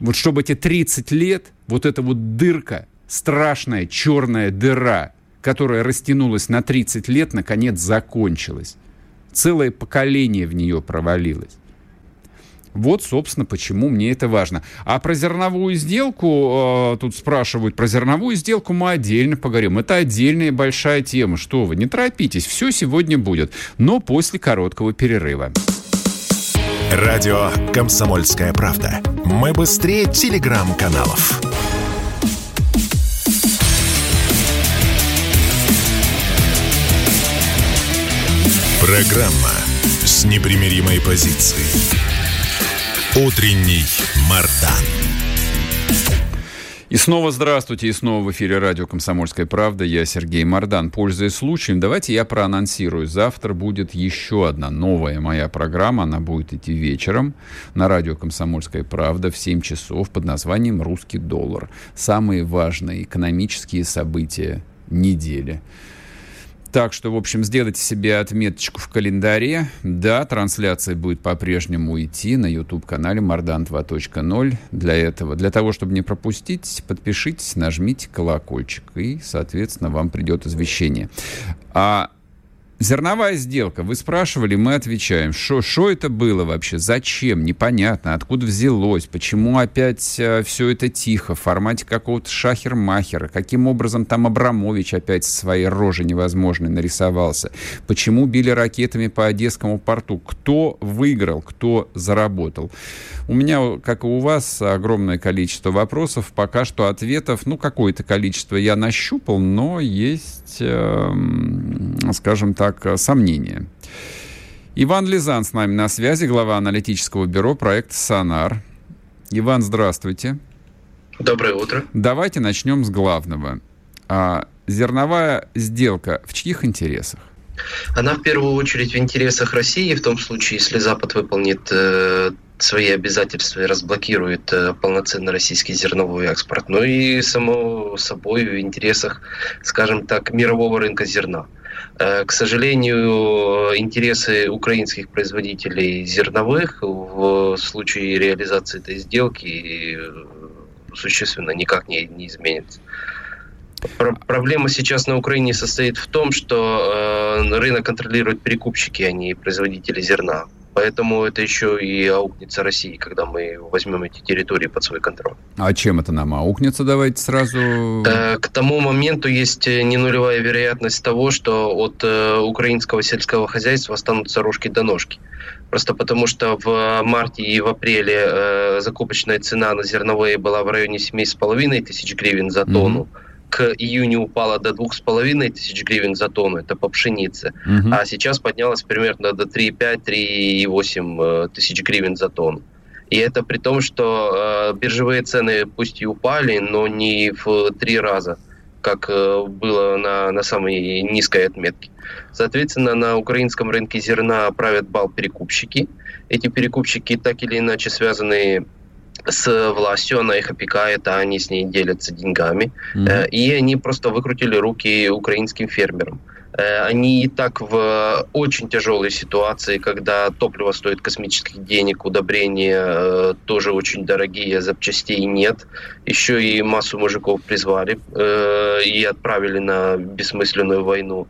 Вот чтобы эти 30 лет, вот эта вот дырка страшная черная дыра, которая растянулась на 30 лет, наконец закончилась. Целое поколение в нее провалилось. Вот, собственно, почему мне это важно. А про зерновую сделку, э, тут спрашивают, про зерновую сделку мы отдельно поговорим. Это отдельная большая тема. Что вы, не торопитесь, все сегодня будет, но после короткого перерыва. Радио «Комсомольская правда». Мы быстрее телеграм-каналов. Программа с непримиримой позицией. Утренний Мардан. И снова здравствуйте, и снова в эфире радио «Комсомольская правда». Я Сергей Мордан. Пользуясь случаем, давайте я проанонсирую. Завтра будет еще одна новая моя программа. Она будет идти вечером на радио «Комсомольская правда» в 7 часов под названием «Русский доллар». Самые важные экономические события недели. Так что, в общем, сделайте себе отметочку в календаре. Да, трансляция будет по-прежнему идти на YouTube-канале Мардан 2.0. Для этого, для того, чтобы не пропустить, подпишитесь, нажмите колокольчик, и, соответственно, вам придет извещение. А Зерновая сделка. Вы спрашивали, мы отвечаем. Что это было вообще? Зачем? Непонятно. Откуда взялось? Почему опять э, все это тихо? В формате какого-то шахер-махера? Каким образом там Абрамович опять со своей рожей невозможной нарисовался? Почему били ракетами по Одесскому порту? Кто выиграл? Кто заработал? У меня, как и у вас, огромное количество вопросов. Пока что ответов, ну, какое-то количество я нащупал, но есть, э, скажем так, э, сомнение. Иван Лизан с нами на связи, глава аналитического бюро проекта «Сонар». Иван, здравствуйте. Доброе утро. Давайте начнем с главного. А, зерновая сделка в чьих интересах? Она в первую очередь в интересах России, в том случае, если Запад выполнит э, свои обязательства и разблокирует э, полноценный российский зерновой экспорт, но и, само собой, в интересах, скажем так, мирового рынка зерна. Э, к сожалению, интересы украинских производителей зерновых в случае реализации этой сделки э, существенно никак не, не изменятся. Про проблема сейчас на Украине состоит в том, что э, рынок контролируют перекупщики, а не производители зерна. Поэтому это еще и аукнется России, когда мы возьмем эти территории под свой контроль. А чем это нам аукнется? Давайте сразу... Э, к тому моменту есть э, не нулевая вероятность того, что от э, украинского сельского хозяйства останутся рожки до ножки. Просто потому что в марте и в апреле закупочная цена на зерновые была в районе 7,5 тысяч гривен за тонну. Mm-hmm к июню упала до двух с половиной тысяч гривен за тонну, это по пшенице, угу. а сейчас поднялась примерно до 3,5-3,8 э, тысяч гривен за тонну. И это при том, что э, биржевые цены пусть и упали, но не в три раза, как э, было на, на самой низкой отметке. Соответственно, на украинском рынке зерна правят бал перекупщики. Эти перекупщики так или иначе связаны с властью, она их опекает, а они с ней делятся деньгами. Mm-hmm. И они просто выкрутили руки украинским фермерам. Э, они и так в очень тяжелой ситуации, когда топливо стоит космических денег, удобрения э, тоже очень дорогие, запчастей нет. Еще и массу мужиков призвали и отправили на бессмысленную войну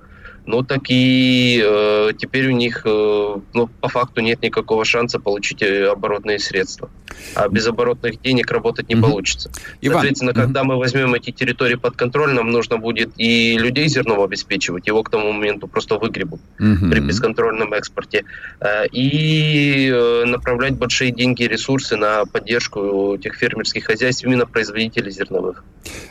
ну так и э, теперь у них э, ну, по факту нет никакого шанса получить э, оборотные средства. А без оборотных денег работать не угу. получится. Иван. Соответственно, угу. когда мы возьмем эти территории под контроль, нам нужно будет и людей зерном обеспечивать, его к тому моменту просто выгребут угу. при бесконтрольном экспорте, э, и э, направлять большие деньги и ресурсы на поддержку этих фермерских хозяйств, именно производителей зерновых.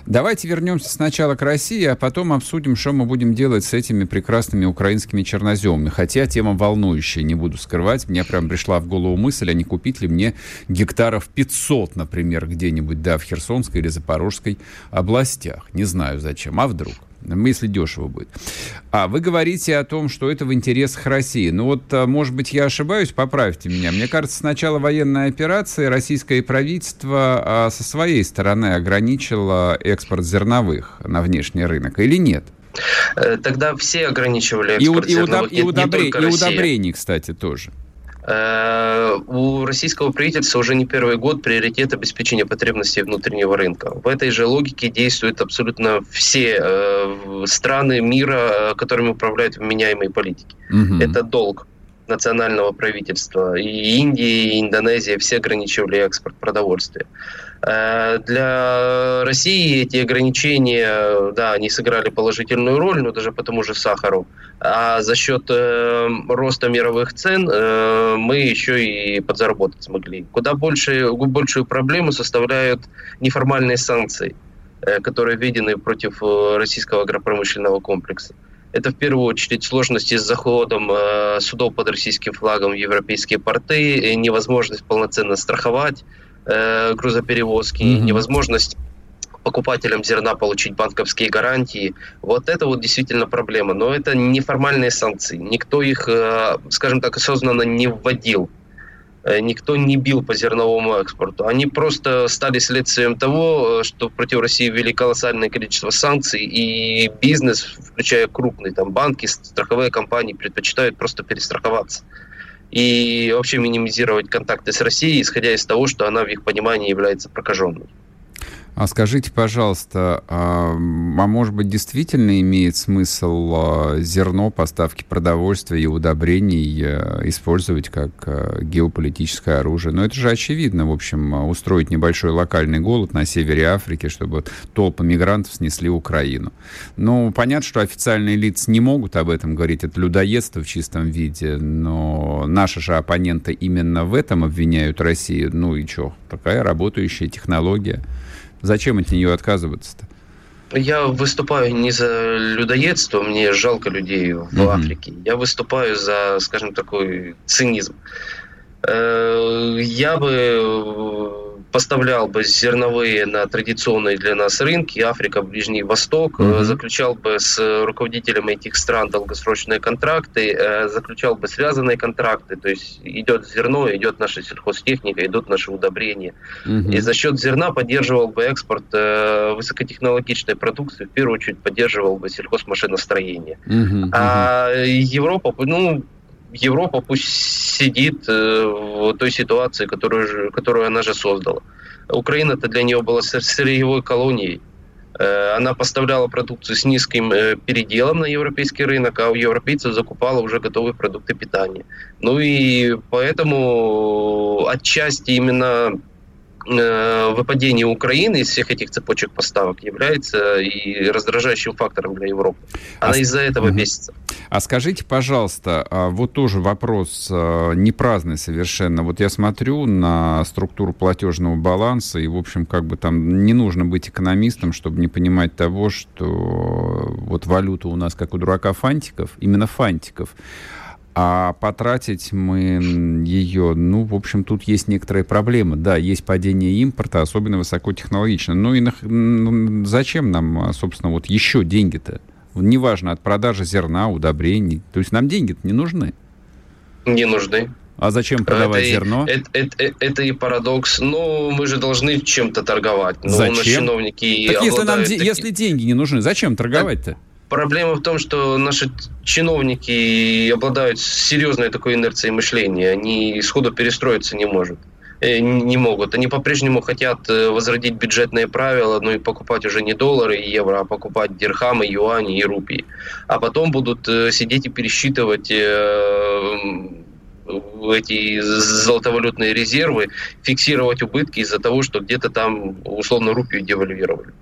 Давайте вернемся сначала к России, а потом обсудим, что мы будем делать с этими прекрасными украинскими черноземами. Хотя тема волнующая, не буду скрывать. Мне прям пришла в голову мысль, а не купить ли мне гектаров 500, например, где-нибудь, да, в Херсонской или Запорожской областях. Не знаю зачем, а вдруг если дешево будет. А вы говорите о том, что это в интересах России. Ну вот, а, может быть, я ошибаюсь, поправьте меня. Мне кажется, с начала военной операции российское правительство а, со своей стороны ограничило экспорт зерновых на внешний рынок, или нет? Э, тогда все ограничивали экспорт и, зерновых, и, удоб... и, удобре... и удобрений, кстати, тоже. Э, у российского правительства уже не первый год приоритет обеспечения потребностей внутреннего рынка. В этой же логике действуют абсолютно все э, страны мира, которыми управляют вменяемые политики. Угу. Это долг национального правительства. И Индия, и Индонезия все ограничивали экспорт продовольствия. Э, для России эти ограничения, да, они сыграли положительную роль, но даже по тому же сахару. А за счет э, роста мировых цен э, мы еще и подзаработать смогли. Куда больше, большую проблему составляют неформальные санкции, э, которые введены против э, российского агропромышленного комплекса. Это в первую очередь сложности с заходом э, судов под российским флагом в европейские порты, невозможность полноценно страховать э, грузоперевозки, mm-hmm. невозможность покупателям зерна получить банковские гарантии. Вот это вот действительно проблема. Но это неформальные санкции. Никто их, э, скажем так, осознанно не вводил. Э, никто не бил по зерновому экспорту. Они просто стали следствием того, что против России ввели колоссальное количество санкций, и бизнес, включая крупные там, банки, страховые компании, предпочитают просто перестраховаться и вообще минимизировать контакты с Россией, исходя из того, что она в их понимании является прокаженной. А скажите, пожалуйста, а, а может быть действительно имеет смысл а, зерно, поставки продовольствия и удобрений а, использовать как а, геополитическое оружие? Но это же очевидно, в общем, а, устроить небольшой локальный голод на севере Африки, чтобы толпы мигрантов снесли Украину. Ну, понятно, что официальные лица не могут об этом говорить, это людоедство в чистом виде, но наши же оппоненты именно в этом обвиняют Россию. Ну и что, такая работающая технология. Зачем от нее отказываться-то? Я выступаю не за людоедство, мне жалко людей в mm-hmm. Африке. Я выступаю за, скажем, такой цинизм. Э, я бы поставлял бы зерновые на традиционные для нас рынки, Африка, Ближний Восток, mm-hmm. заключал бы с руководителями этих стран долгосрочные контракты, э, заключал бы связанные контракты, то есть идет зерно, идет наша сельхозтехника, идут наши удобрения. Mm-hmm. И за счет зерна поддерживал бы экспорт э, высокотехнологичной продукции, в первую очередь поддерживал бы сельхозмашиностроение. Mm-hmm. А Европа, ну, Европа пусть сидит э, в той ситуации, которую, которую она же создала. Украина-то для нее была сырьевой колонией. Э, она поставляла продукцию с низким э, переделом на европейский рынок, а у европейцев закупала уже готовые продукты питания. Ну и поэтому отчасти именно выпадение Украины из всех этих цепочек поставок является и раздражающим фактором для Европы. Она а из-за этого бесится. А скажите, пожалуйста, а вот тоже вопрос э, не праздный совершенно. Вот я смотрю на структуру платежного баланса, и, в общем, как бы там не нужно быть экономистом, чтобы не понимать того, что вот валюта у нас, как у дурака фантиков, именно фантиков, а потратить мы ее, ну, в общем, тут есть некоторые проблемы. Да, есть падение импорта, особенно высокотехнологично. Ну и на, зачем нам, собственно, вот еще деньги-то? Неважно, от продажи зерна, удобрений. То есть нам деньги-то не нужны. Не нужны. А зачем продавать это зерно? Это, это, это и парадокс. Ну, мы же должны чем-то торговать. Ну, зачем? чиновники так если, нам, таки... если деньги не нужны, зачем торговать-то? Проблема в том, что наши чиновники обладают серьезной такой инерцией мышления. Они сходу перестроиться не могут э, не могут. Они по-прежнему хотят э, возродить бюджетные правила, но и покупать уже не доллары и евро, а покупать дирхамы, юани и рупии. А потом будут э, сидеть и пересчитывать эти золотовалютные резервы, фиксировать убытки из-за того, что где-то там условно рупию девальвировали.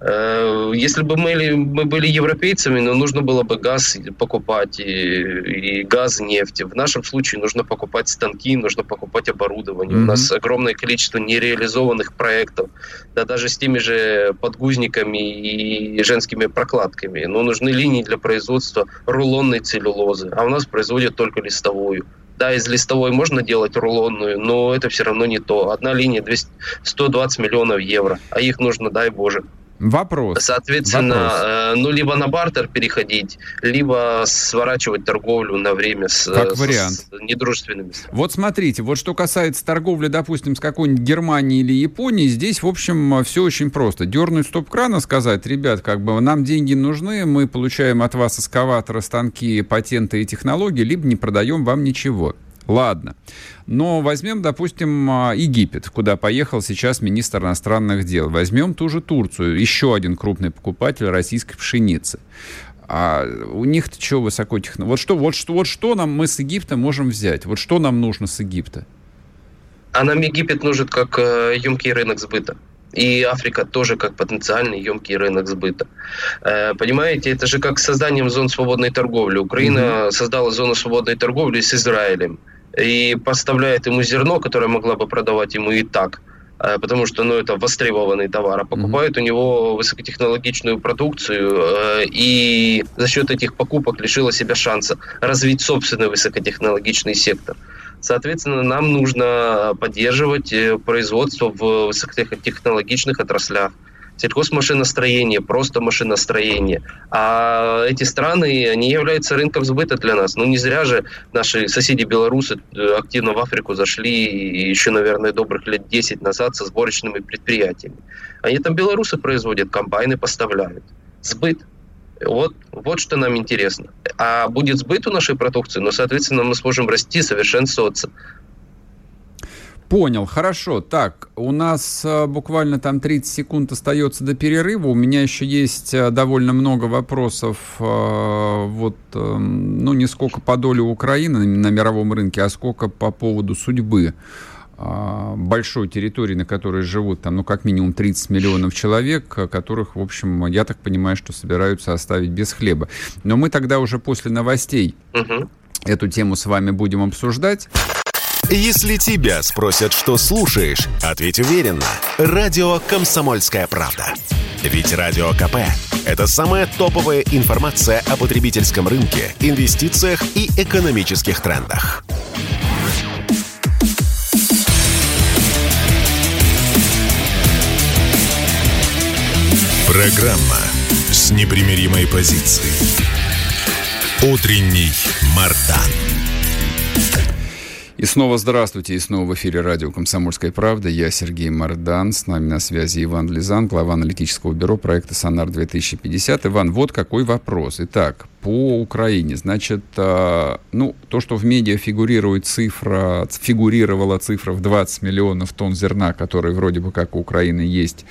Э, если бы мы, мы были европейцами, но нужно было бы газ покупать, и, и газ, нефть. В нашем случае нужно покупать станки, нужно покупать оборудование. Mm-hmm. У нас огромное количество нереализованных проектов, да даже с теми же подгузниками и женскими прокладками. Но нужны линии для производства рулонной целлюлозы, а у нас производят только листовую. Да, из листовой можно делать рулонную, но это все равно не то. Одна линия 200, 120 миллионов евро, а их нужно, дай боже, Вопрос. Соответственно, Вопрос. Э, ну, либо на бартер переходить, либо сворачивать торговлю на время с, как вариант. с недружественными странами. Вот смотрите, вот что касается торговли, допустим, с какой-нибудь Германией или Японией, здесь, в общем, все очень просто. Дернуть стоп-кран сказать, ребят, как бы нам деньги нужны, мы получаем от вас эскаваторы, станки, патенты и технологии, либо не продаем вам ничего. Ладно. Но возьмем, допустим, а, Египет, куда поехал сейчас министр иностранных дел. Возьмем ту же Турцию, еще один крупный покупатель российской пшеницы. А у них-то что высокотехно? Вот что, вот что, вот что нам мы с Египта можем взять? Вот что нам нужно с Египта? А нам Египет нужен как э, емкий рынок сбыта. И Африка тоже как потенциальный емкий рынок сбыта. Э, понимаете, это же как с созданием зон свободной торговли. Украина mm-hmm. создала зону свободной торговли с Израилем и поставляет ему зерно, которое могла бы продавать ему и так, э, потому что ну, это востребованный товар, а покупает mm-hmm. у него высокотехнологичную продукцию э, и за счет этих покупок лишила себя шанса развить собственный высокотехнологичный сектор. Соответственно, нам нужно поддерживать э, производство в высокотехнологичных отраслях сельхозмашиностроение, просто машиностроение. А эти страны, они являются рынком сбыта для нас. Ну, не зря же наши соседи белорусы э, активно в Африку зашли еще, наверное, добрых лет 10 назад со сборочными предприятиями. Они там белорусы производят, комбайны поставляют. Сбыт. Вот, вот что нам интересно. А будет сбыт у нашей продукции, ну, соответственно, мы сможем расти, совершенствоваться. Понял, хорошо. Так, у нас а, буквально там 30 секунд остается до перерыва. У меня еще есть а, довольно много вопросов, а, вот, а, ну, не сколько по доле Украины на мировом рынке, а сколько по поводу судьбы большой территории, на которой живут там, ну, как минимум 30 миллионов человек, которых, в общем, я так понимаю, что собираются оставить без хлеба. Но мы тогда уже после новостей угу. эту тему с вами будем обсуждать. Если тебя спросят, что слушаешь, ответь уверенно. Радио «Комсомольская правда». Ведь Радио КП – это самая топовая информация о потребительском рынке, инвестициях и экономических трендах. Программа с непримиримой позицией. Утренний Мардан. И снова здравствуйте, и снова в эфире радио «Комсомольская правда». Я Сергей Мордан, с нами на связи Иван Лизан, глава аналитического бюро проекта «Сонар-2050». Иван, вот какой вопрос. Итак, по Украине. Значит, а, ну, то, что в медиа фигурирует цифра, фигурировала цифра в 20 миллионов тонн зерна, которые вроде бы как у Украины есть,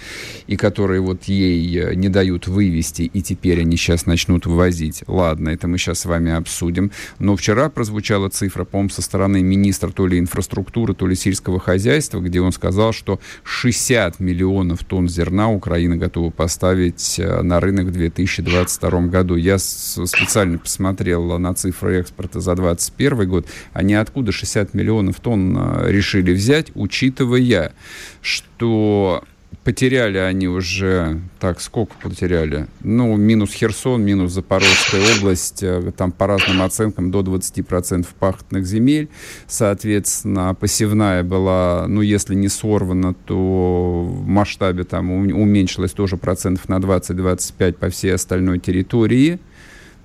и которые вот ей э, не дают вывести, и теперь они сейчас начнут вывозить. Ладно, это мы сейчас с вами обсудим. Но вчера прозвучала цифра, по-моему, со стороны министра то ли инфраструктуры, то ли сельского хозяйства, где он сказал, что 60 миллионов тонн зерна Украина готова поставить э, на рынок в 2022 году. Я с специально посмотрел на цифры экспорта за 2021 год, они откуда 60 миллионов тонн э, решили взять, учитывая, что потеряли они уже, так, сколько потеряли? Ну, минус Херсон, минус Запорожская область, э, там по разным оценкам до 20% пахотных земель. Соответственно, посевная была, ну, если не сорвана, то в масштабе там уменьшилась тоже процентов на 20-25 по всей остальной территории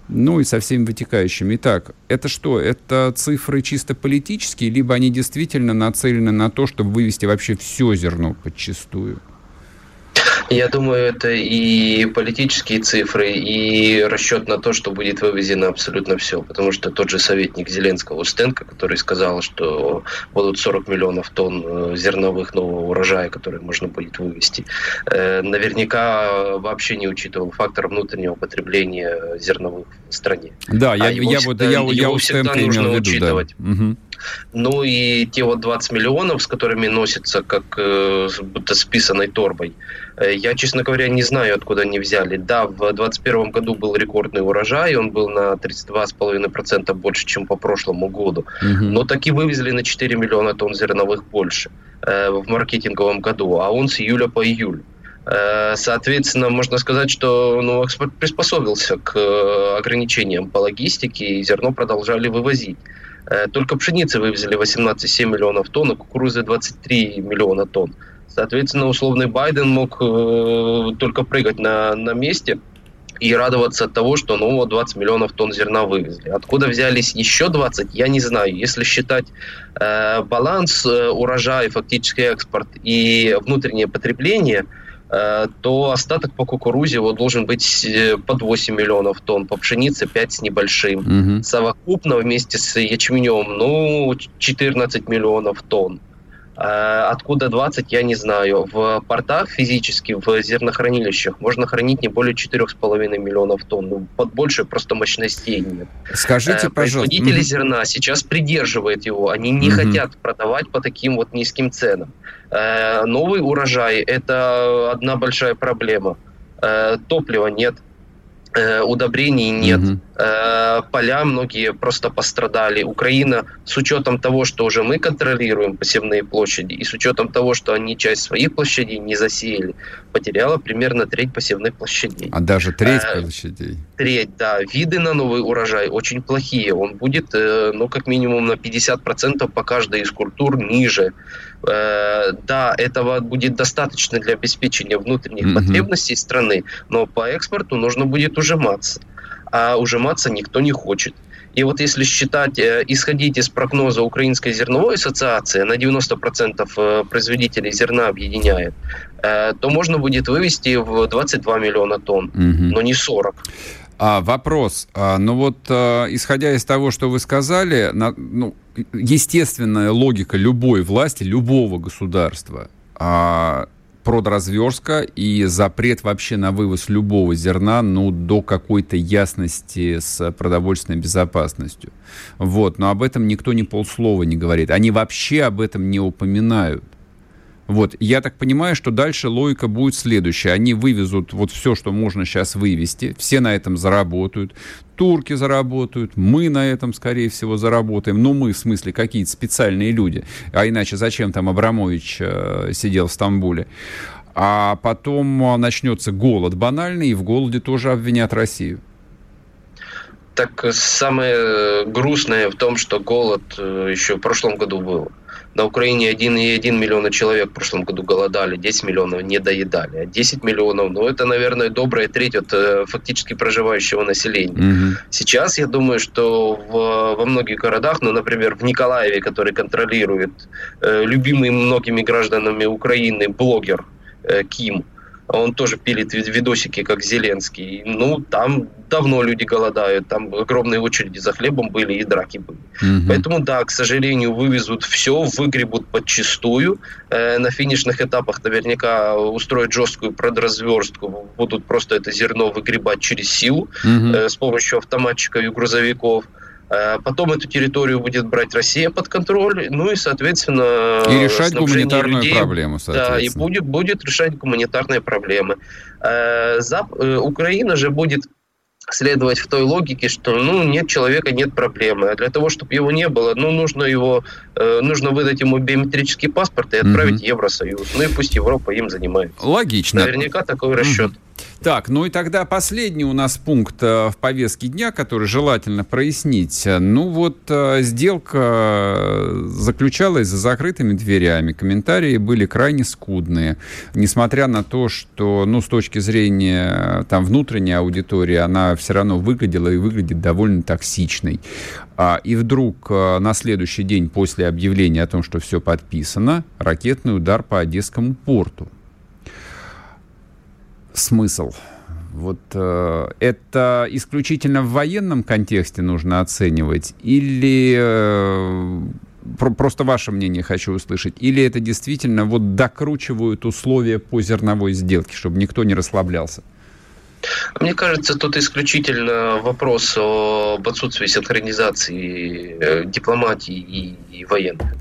ну и со всеми вытекающими. Итак, это что? Это цифры чисто политические, либо они действительно нацелены на то, чтобы вывести вообще все зерно подчистую? Я думаю, это и политические цифры, и расчет на то, что будет вывезено абсолютно все. Потому что тот же советник Зеленского Устенко, который сказал, что будут 40 миллионов тонн э, зерновых нового урожая, которые можно будет вывести, э, наверняка вообще не учитывал фактор внутреннего потребления зерновых в стране. Да, а я, я, всегда, я, я Устенко имел в виду, учитывать. да. Угу. Ну и те вот 20 миллионов, с которыми носятся как э, будто списанной торбой, э, я, честно говоря, не знаю, откуда они взяли. Да, в 2021 году был рекордный урожай, он был на 32,5% больше, чем по прошлому году. Угу. Но таки вывезли на 4 миллиона тонн зерновых больше э, в маркетинговом году, а он с июля по июль. Э, соответственно, можно сказать, что ну, экспорт приспособился к э, ограничениям по логистике, и зерно продолжали вывозить. Э, только пшеницы вывезли 18,7 миллионов тонн, а кукурузы 23 миллиона тонн. Соответственно, условный Байден мог э, только прыгать на, на месте и радоваться от того, что ну, 20 миллионов тонн зерна вывезли. Откуда взялись еще 20, я не знаю. Если считать э, баланс э, урожая, фактический экспорт и внутреннее потребление – то остаток по кукурузе вот должен быть э, под 8 миллионов тонн, по пшенице 5 с небольшим. Угу. Совокупно вместе с ячменем, ну, 14 миллионов тонн. Э, откуда 20, я не знаю. В портах физически, в зернохранилищах можно хранить не более 4,5 миллионов тонн. Ну, под больше просто мощностей нет. Скажите, пожалуйста. Производители угу. зерна сейчас придерживают его. Они не угу. хотят продавать по таким вот низким ценам. Э, новый урожай – это одна большая проблема. Э, топлива нет. Э, удобрений нет, угу. поля многие просто пострадали. Украина с учетом того, что уже мы контролируем посевные площади, и с учетом того, что они часть своих площадей не засеяли, потеряла примерно треть посевных площадей. А даже треть а, площадей? Треть, да. Виды на новый урожай очень плохие. Он будет, ну, как минимум на 50% по каждой из культур ниже. Да, этого будет достаточно для обеспечения внутренних mm потребностей страны, но по экспорту нужно будет ужиматься. А ужиматься никто не хочет. И вот если считать, э, исходить из прогноза Украинской зерновой ассоциации, на 90% э, производителей зерна объединяет, э, то можно будет вывести в 22 миллиона тонн, угу. но не 40. А, вопрос. А, ну вот, а, исходя из того, что вы сказали, на, ну, естественная логика любой власти, любого государства, а, продразверстка и запрет вообще на вывоз любого зерна, ну, до какой-то ясности с продовольственной безопасностью. Вот, но об этом никто ни полслова не говорит. Они вообще об этом не упоминают. Вот, я так понимаю, что дальше логика будет следующая. Они вывезут вот все, что можно сейчас вывести, все на этом заработают, турки заработают, мы на этом, скорее всего, заработаем. Ну, мы, в смысле, какие-то специальные люди. А иначе зачем там Абрамович э, сидел в Стамбуле? А потом начнется голод банальный, и в голоде тоже обвинят Россию. Так самое грустное в том, что голод э, еще в прошлом году был. На Украине 1,1 миллиона человек в прошлом году голодали, 10 миллионов не доедали. А 10 миллионов, ну это, наверное, добрая треть от э, фактически проживающего населения. Угу. Сейчас я думаю, что в, во многих городах, ну, например, в Николаеве, который контролирует э, любимый многими гражданами Украины блогер э, Ким, он тоже пилит видосики, как Зеленский. Ну, там давно люди голодают, там огромные очереди за хлебом были и драки были. Угу. Поэтому, да, к сожалению, вывезут все, выгребут подчистую. Э, на финишных этапах наверняка устроят жесткую продразверстку, будут просто это зерно выгребать через силу угу. э, с помощью автоматчиков и грузовиков. Э, потом эту территорию будет брать Россия под контроль, ну и, соответственно... И решать гуманитарную людей, проблему, Да, и будет, будет решать гуманитарные проблемы. Э, Зап... Э, Украина же будет следовать в той логике, что ну нет человека, нет проблемы. А для того, чтобы его не было, ну нужно его, э, нужно выдать ему биометрический паспорт и отправить угу. в Евросоюз. Ну и пусть Европа им занимается. Логично. Наверняка такой расчет. Угу. Так, ну и тогда последний у нас пункт э, в повестке дня, который желательно прояснить. Ну вот э, сделка э, заключалась за закрытыми дверями, комментарии были крайне скудные, несмотря на то, что, ну, с точки зрения там внутренней аудитории, она все равно выглядела и выглядит довольно токсичной. А, и вдруг на следующий день после объявления о том, что все подписано, ракетный удар по Одесскому порту смысл? Вот э, это исключительно в военном контексте нужно оценивать или э, про, просто ваше мнение хочу услышать, или это действительно вот докручивают условия по зерновой сделке, чтобы никто не расслаблялся? Мне кажется, тут исключительно вопрос об отсутствии синхронизации э, дипломатии и, и военных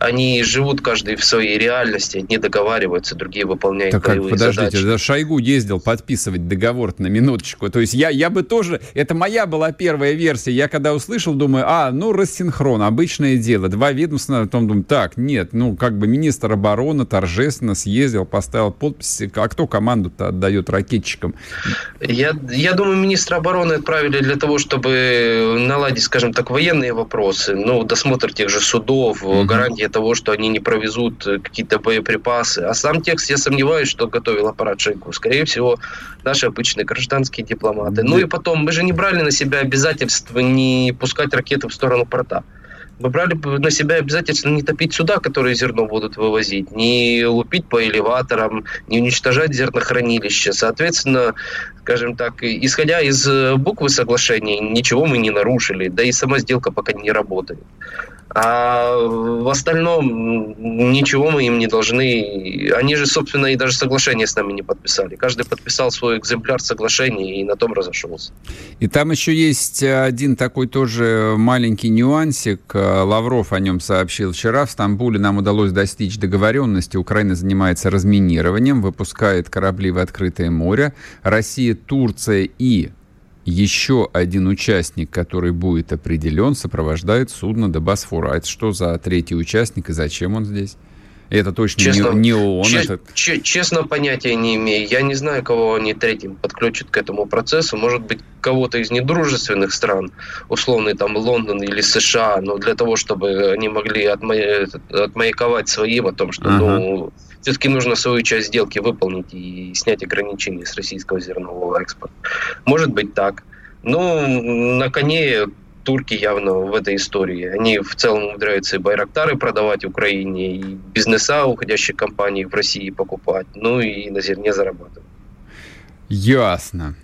они живут каждый в своей реальности, одни договариваются, другие выполняют так, боевые подождите, задачи. Да, Шойгу ездил подписывать договор на минуточку. То есть я, я бы тоже... Это моя была первая версия. Я когда услышал, думаю, а, ну, рассинхрон, обычное дело. Два ведомства, потом думаю, так, нет, ну, как бы министр обороны торжественно съездил, поставил подпись. А кто команду-то отдает ракетчикам? Я, я думаю, министра обороны отправили для того, чтобы наладить, скажем так, военные вопросы. Ну, досмотр тех же судов, угу. гарантия того, что они не провезут э, какие-то боеприпасы. А сам текст, я сомневаюсь, что готовил аппарат Шойгу. Скорее всего, наши обычные гражданские дипломаты. Ну и потом, мы же не брали на себя обязательства не пускать ракеты в сторону порта. Мы брали на себя обязательство не топить суда, которые зерно будут вывозить, не лупить по элеваторам, не уничтожать зернохранилища. Соответственно, скажем так, исходя из буквы соглашений, ничего мы не нарушили, да и сама сделка пока не работает. А в остальном ничего мы им не должны. Они же, собственно, и даже соглашение с нами не подписали. Каждый подписал свой экземпляр соглашения и на том разошелся. И там еще есть один такой тоже маленький нюансик. Лавров о нем сообщил вчера. В Стамбуле нам удалось достичь договоренности. Украина занимается разминированием, выпускает корабли в открытое море. Россия, Турция и еще один участник, который будет определен, сопровождает судно до Босфора. А это что за третий участник и зачем он здесь? Это точно честно, не, не ООН. Че, это... че, честно, понятия не имею. Я не знаю, кого они третьим подключат к этому процессу. Может быть, кого-то из недружественных стран, условный там Лондон или США, но для того, чтобы они могли отмая... отмаяковать своим о том, что ага. ну, все-таки нужно свою часть сделки выполнить и снять ограничения с российского зернового экспорта. Может быть так. Ну, на коне турки явно в этой истории. Они в целом умудряются и Байрактары продавать Украине, и бизнеса уходящих компаний в России покупать, ну и на зерне зарабатывать. Ясно.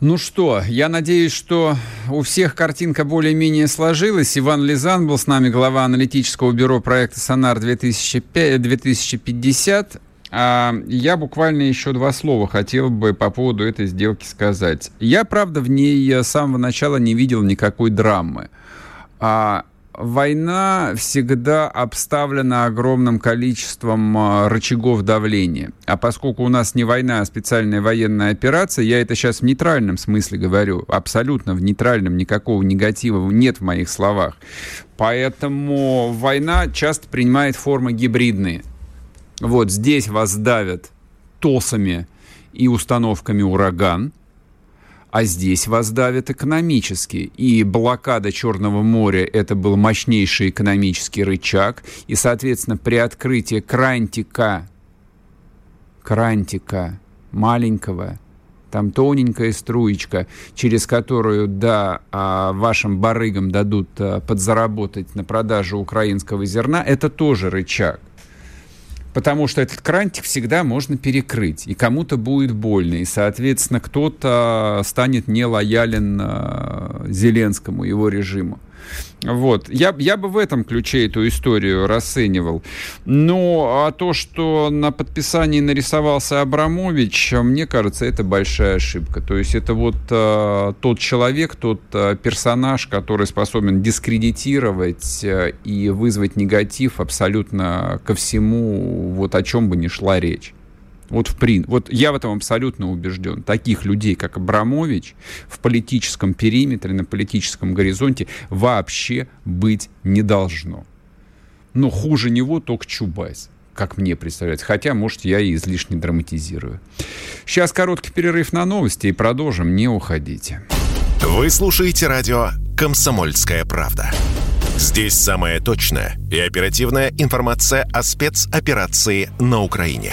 Ну что, я надеюсь, что у всех картинка более-менее сложилась. Иван Лизан был с нами, глава аналитического бюро проекта «Сонар 2050». А, я буквально еще два слова хотел бы по поводу этой сделки сказать. Я, правда, в ней с самого начала не видел никакой драмы. А война всегда обставлена огромным количеством а, рычагов давления. А поскольку у нас не война, а специальная военная операция, я это сейчас в нейтральном смысле говорю, абсолютно в нейтральном, никакого негатива нет в моих словах. Поэтому война часто принимает формы гибридные. Вот здесь вас давят ТОСами и установками «Ураган», а здесь вас давят экономически. И блокада Черного моря – это был мощнейший экономический рычаг. И, соответственно, при открытии крантика, крантика маленького, там тоненькая струечка, через которую, да, а, вашим барыгам дадут а, подзаработать на продаже украинского зерна, это тоже рычаг потому что этот крантик всегда можно перекрыть, и кому-то будет больно, и, соответственно, кто-то станет нелоялен э, Зеленскому, его режиму. Вот. Я, я бы в этом ключе эту историю расценивал. Ну, а то, что на подписании нарисовался Абрамович, мне кажется, это большая ошибка. То есть это вот э, тот человек, тот э, персонаж, который способен дискредитировать э, и вызвать негатив абсолютно ко всему, вот о чем бы ни шла речь. Вот, в прин... вот я в этом абсолютно убежден. Таких людей, как Абрамович, в политическом периметре, на политическом горизонте вообще быть не должно. Но хуже него только Чубайс, как мне представляется. Хотя, может, я и излишне драматизирую. Сейчас короткий перерыв на новости и продолжим. Не уходите. Вы слушаете радио «Комсомольская правда». Здесь самая точная и оперативная информация о спецоперации на Украине.